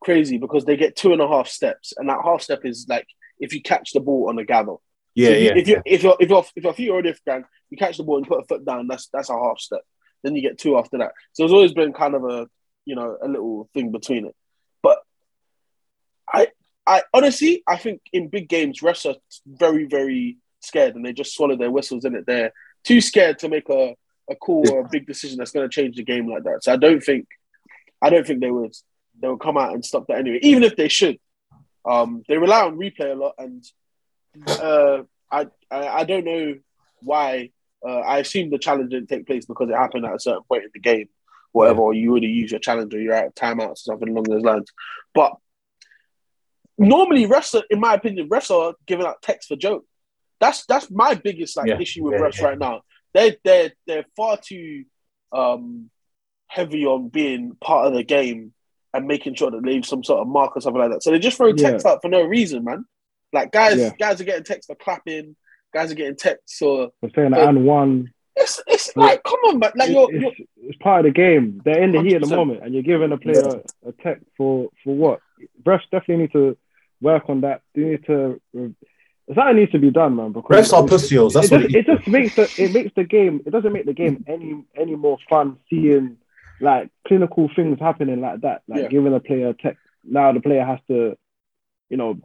crazy because they get two and a half steps, and that half step is like if you catch the ball on a gather. Yeah, So if you- yeah. If you if you're if you're if your feet are already off ground, you catch the ball and put a foot down. That's that's a half step. Then you get two after that. So it's always been kind of a you know a little thing between it. But I I honestly I think in big games refs are very very scared and they just swallow their whistles in it. They're too scared to make a a call or a big decision that's going to change the game like that. So I don't think I don't think they would they would come out and stop that anyway. Even if they should, um, they rely on replay a lot and uh, I, I I don't know why. Uh, I assume the challenge didn't take place because it happened at a certain point in the game, whatever. Or you would have used your challenge, or you're out of timeouts or something along those lines. But normally, refs, are, in my opinion, refs are giving out techs for joke. That's that's my biggest like Yeah, issue with yeah, refs yeah. right now. They they they're far too um, heavy on being part of the game and making sure that they leave some sort of mark or something like that. So they just throw techs out for no reason, man. Like guys, guys are getting techs for clapping. Guys are getting texts or For saying But- and one, it's it's like come on, man. Like it's, you're, you're it's, it's part of the game. They're in the heat at the moment, and you're giving a player a tech for for what? Refs definitely need to work on that. They need to. Uh, Something needs to be done, man. Because Refs are pussy holes. That's it, what just, it just makes the it makes the game. It doesn't make the game any any more fun seeing like clinical things happening like that. Like Yeah. giving a player a tech. Now the player has to, you know,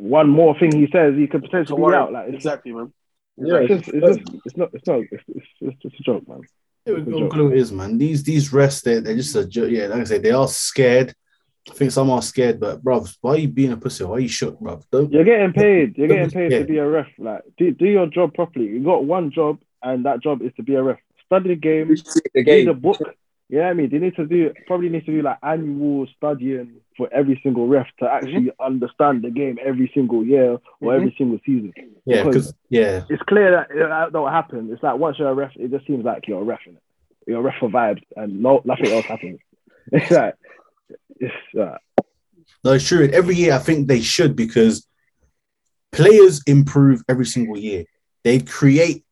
one more thing he says, he could potentially be out. Like exactly, man. yeah, it's just it's just it's not it's not it's, it's, it's just a joke, man. Yeah, look who it is, man. These these refs, they're, they're just a joke. yeah. Like I say, they are scared. I think some are scared, but bruv, why are you being a pussy? Why are you shook, bruv? Don't You're getting paid. You're getting Don't paid be to be a ref. Like, do, do your job properly. You got one job, and that job is to be a ref. Study the game. Appreciate the Read the book. Yeah, I mean, they need to do probably need to do like annual studying for every single ref to actually understand the game every single year or every single season. yeah, Because- because yeah, It's clear that that don't happen. It's like once you're a ref, it just seems like you're a ref in it. You're a ref for vibes, and no nothing else happens. It's like it's uh, no, it's true. And every year, I think they should because players improve every single year. They create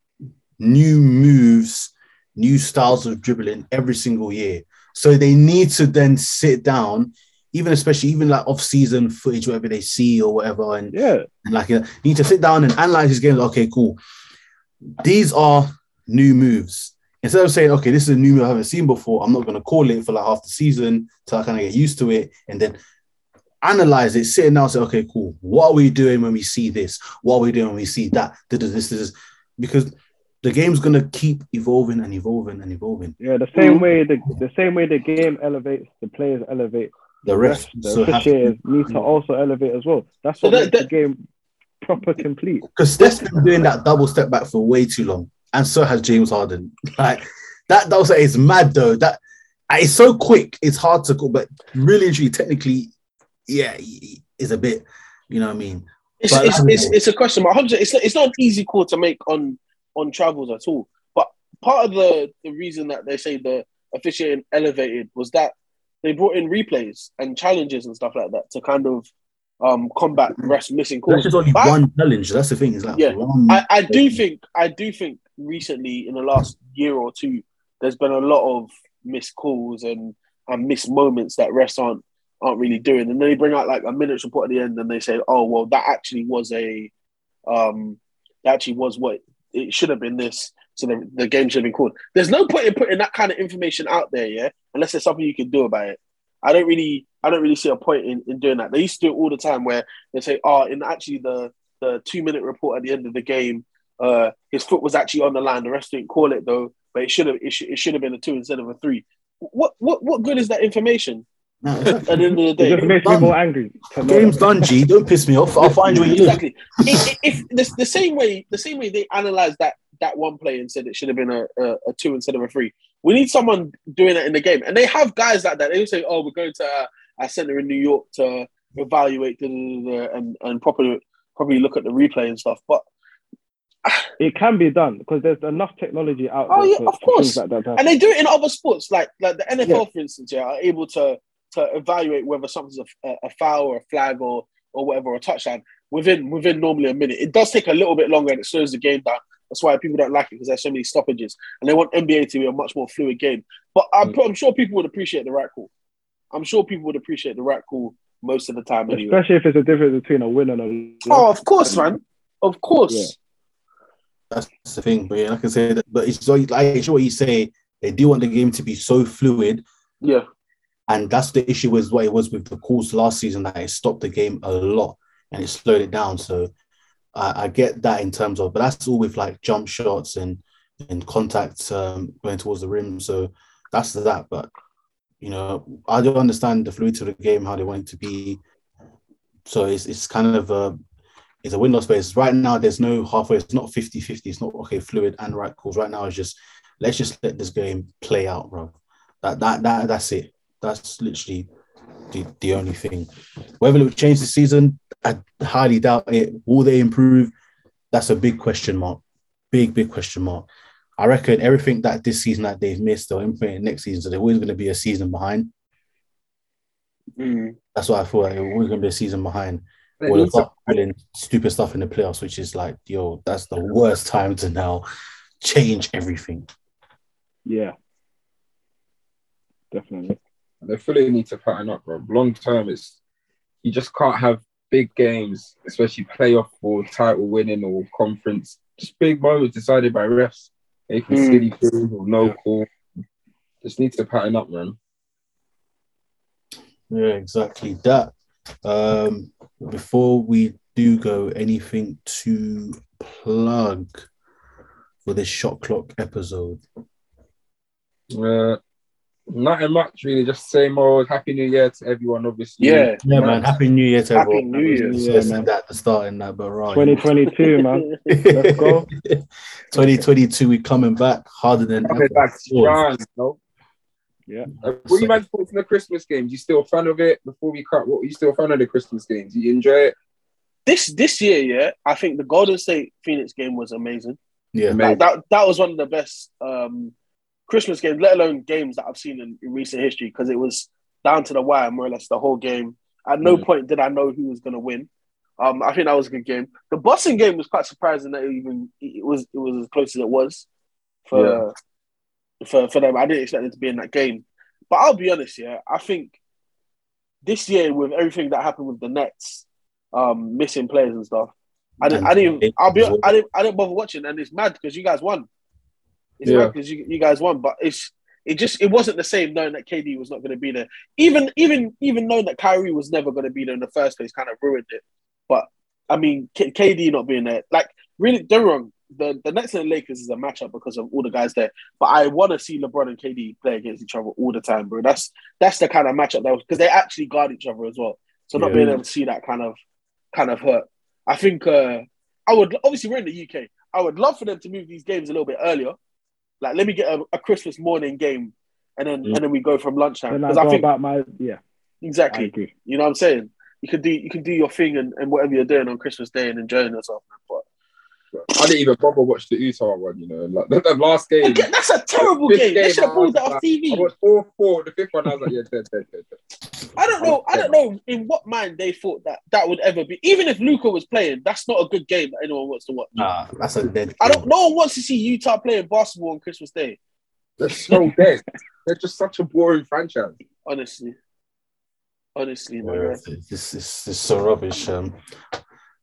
new moves, new styles of dribbling every single year. So they need to then sit down, even especially even like off-season footage, whatever they see or whatever, and yeah, And like, uh, you need to sit down and analyze these games. Okay, cool. These are new moves. Instead of saying, okay, this is a new move I haven't seen before, I'm not going to call it for like half the season till I kind of get used to it. And then analyze it, sit down, say, okay, cool. What are we doing when we see this? What are we doing when we see that? This, this, this, because the game's gonna keep evolving and evolving and evolving. Yeah, the same mm. way the the same way the game elevates, the players elevate. The rest, the so have officiators need to also elevate as well. That's So what that- makes that- the game proper complete. because Steph's been doing that double step back for way too long, and so has James Harden. Like that double step is mad though. That it's so quick, it's hard to go, but really, and truly, technically, yeah, is a bit. You know what I mean? It's, it's, it's, it's a question mark. 100 It's not, it's not an easy call to make on on travels at all. But part of the, the reason that they say the officiating elevated was that they brought in replays and challenges and stuff like that to kind of um, combat refs missing calls. That's just only But I- one challenge. That's the thing. Is like Yeah. one. I, I do think I do think recently in the last year or two, there's been a lot of missed calls and and missed moments that refs aren't aren't really doing. And then they bring out like a minutes report at the end and they say, oh well, that actually was a um that actually was what it should have been this. So the, the game should have been called. There's no point in putting that kind of information out there, yeah, unless there's something you can do about it. I don't really I don't really see a point in, in doing that. They used to do it all the time where they say, oh, in actually the the two minute report at the end of the game, uh, his foot was actually on the line. The rest didn't call it though, but it should have it should, it should have been a two instead of a three. What what what good is that information No, at the end of the It day? just makes me more angry. Game's done, G. Don't piss me off. I'll find you where you live. exactly. if, if the, the same way the same way they analyzed that that one play and said it should have been a, a, a two instead of a three. We need someone doing it in the game, and they have guys like that. They will say, "Oh, we're going to uh, our center in New York to evaluate da, da, da, da, and and properly probably look at the replay and stuff." But It can be done because there's enough technology out Oh, there. yeah, for, of course. like that. to and they do it in other sports, like like the NFL, Yeah. for instance, yeah, are able to to evaluate whether something's a, a foul or a flag or or whatever or a touchdown within within normally a minute. It does take a little bit longer and it slows the game down. That's why people don't like it because there's so many stoppages, and they want NBA to be a much more fluid game. But I'm, mm. I'm sure people would appreciate the right call. I'm sure people would appreciate the right call most of the time anyway. Especially if it's a difference between a win and a loss. Oh, of course, man. Of course. Yeah. That's the thing. But yeah, like I said, but it's so like it's what you say. They do want the game to be so fluid, Yeah. And that's the issue with what it was with the calls last season that it stopped the game a lot and it slowed it down. So I, I get that in terms of, but that's all with like jump shots and and contact um, going towards the rim. So that's that. But you know, I don't understand the fluidity of the game, how they want it to be. So it's it's kind of a it's a window space. Right now, there's no halfway. It's not 50-50. It's not okay, fluid and right calls. Right now, it's just let's just let this game play out, bro. That that that that's it. That's literally the, the only thing. Whether it will change the season, I highly doubt it. Will they improve? That's a big question mark. Big, big question mark. I reckon everything that this season that they've missed, they'll implement next season. So they're always going to be a season behind. Mm. That's what I thought. They're always going to be a season behind. They Or they'll start doing stupid stuff in the playoffs, which is like, yo, that's the worst time to now change everything. Yeah. Definitely. They fully need to pattern up, bro. Long term, it's you just can't have big games, especially playoff or title winning or conference. Just big moments decided by refs, making Mm. silly calls or no Yeah. call. Just need to pattern up, man. Yeah, exactly that. Um, before we do go, anything to plug for this shot clock episode? Uh, nothing much, really. Just same old Happy New Year to everyone, obviously. Yeah. Yeah, man. Happy New Year to everyone. Happy everyone. New Year. Yeah, Yeah, man. that the start in that, but right. 2022, man. Let's go. 2022, we coming back harder than Coming ever. back strong, you? Yeah. Uh, what do you man thought from the Christmas games? You still a fan of it? Before we cut, what you still a fan of the Christmas games? You enjoy it? this this year, yeah, I think the Golden State Phoenix game was amazing. Yeah, Amazing. Like, that that was one of the best um, Christmas games, let alone games that I've seen in, in recent history, because it was down to the wire more or less the whole game. At no Mm. point did I know who was going to win. Um, I think that was a good game. The Boston game was quite surprising that it even it was it was as close as it was for for for them. I didn't expect it to be in that game, but I'll be honest, yeah, I think this year with everything that happened with the Nets, um, missing players and stuff, I didn't. I didn't. I'll be. I didn't. I didn't bother watching, and it's mad because you guys won. It's Yeah. because you, you guys won, but it's it just it wasn't the same knowing that KD was not going to be there. Even even even knowing that Kyrie was never going to be there in the first place kind of ruined it. But I mean, K- KD not being there, like really, they're wrong. The the Nets and the Lakers is a matchup because of all the guys there. But I want to see LeBron and KD play against each other all the time, bro. That's that's the kind of matchup that was because they actually guard each other as well. So not Yeah. being able to see that kind of kind of hurt. I think uh, I would obviously we're in the UK. I would love for them to move these games a little bit earlier. Like let me get a, a Christmas morning game, and then Mm. and then we go from lunchtime Then I because I think about my yeah. Exactly. You know what I'm saying? You can do you can do your thing and, and whatever you're doing on Christmas Day and enjoying yourself. Man. But I didn't even bother watch the Utah one. You know, like the, the last game. Again, that's a terrible Fifth game. They game, should have I pulled that off like- TV. I watched all four. The fifth one, I was like, yeah, dead, dead, dead, dead. I don't know. I don't know in what mind they thought that that would ever be. Even if Luka was playing, that's not a good game that anyone wants to watch. Nah, that's a dead. I don't. No one wants to see Utah playing basketball on Christmas Day. They're so dead. They're just such a boring franchise. Honestly, honestly, Yeah, man. This is so rubbish. Um,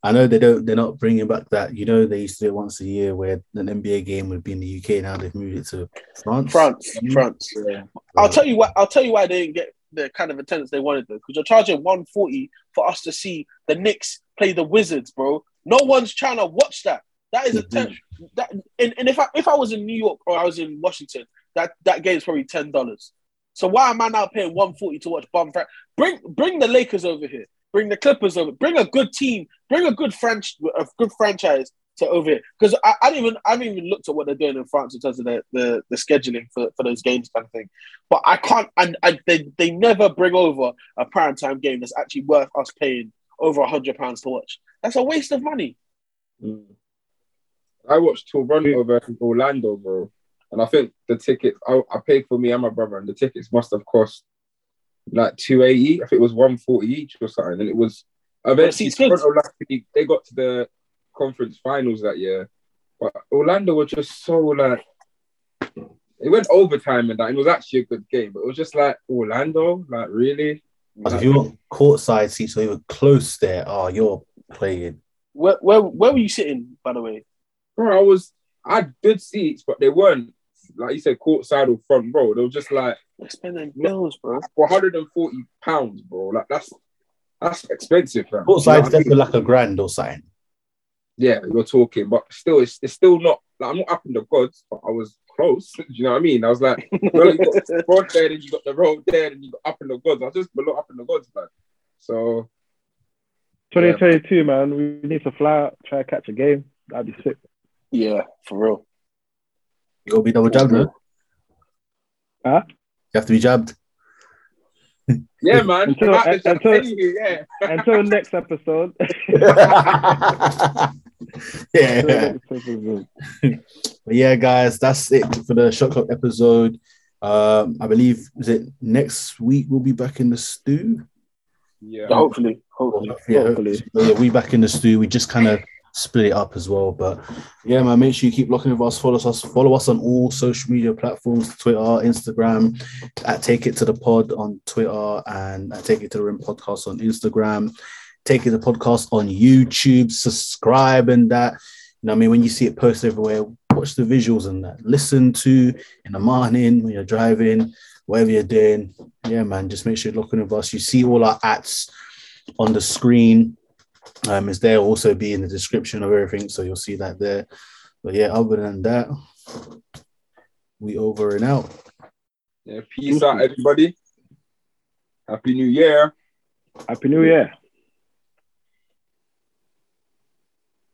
I know they don't. They're not bringing back that. You know, they used to do it once a year, where an NBA game would be in the UK. Now they've moved it to France. France, Mm. France. Yeah. I'll tell you what. I'll tell you why they didn't get the kind of attendance they wanted though, because you're charging 140 for us to see the Knicks play the Wizards, bro. No one's trying to watch that. That is a Mhm. ten. That and, and if I if I was in New York or I was in Washington, that that game's probably ten dollars. So why am I now paying 140 to watch bum? Fran- bring bring the Lakers over here. Bring the Clippers over. Bring a good team. Bring a good franchise. A good franchise to over here. Because I, I didn't even I haven't even looked at what they're doing in France in terms of the the, the scheduling for, for those games kind of thing. But I can't. And I, they they never bring over a prime time game that's actually worth us paying over a hundred pounds to watch. That's a waste of money. Mm. I watched Toronto versus Orlando, bro, and I think the tickets I, I paid for me and my brother, and the tickets must have cost like two eighty. I think it was one forty each or something, and it was eventually seats good. Toronto. Like, they got to the conference finals that year, but Orlando were just so like it went overtime and that. It was actually a good game, but it was just like Orlando, like really. But if you want courtside seats, so you were close there. Oh, you're playing. Where where where were you sitting, by the way? Bro, I was I had good seats, but they weren't like you said, courtside or front row. They were just like We're spending bills, bro. for 140 pounds, bro. Like that's that's expensive, man. Courtside's You know what I mean? like a grand or something. Yeah, you're talking, but still, it's, it's still not. Like, I'm not up in the gods, but I was close. Do you know what I mean? I was like, well, you got the front there, and you got the road there, and you got up in the gods. I was just below up in the gods, man. So 2022, man. We need to fly out, try to catch a game. That'd be sick. yeah, for real. You'll be double jabbed, no? Huh? You have to be jabbed. yeah, man. Until- Out until- anyway, yeah. Until next episode. yeah. Next episode. But yeah, guys, that's it for the Shot Clock episode. Um, I believe is it next week we'll be back in the stew. yeah. Hopefully, hopefully. Yeah, Hopefully. so yeah, we back in the stew. We just kind of split it up as well. But yeah, man, make sure you keep looking with us. Follow us. Follow us on all social media platforms: Twitter, Instagram. At Take It to the Pod on Twitter and at Take It to the Rim podcast on Instagram. Take It to the podcast on YouTube. Subscribe and that. You know, I mean, when you see it posted everywhere, watch the visuals and that. Listen to in the morning when you're driving, whatever you're doing. Yeah, man, just make sure you're looking with us. You see all our ads on the screen um, is there also be in the description of everything, so you'll see that there. But yeah, other than that, we over and out. yeah. Peace out, everybody. Happy New Year. Happy New Year.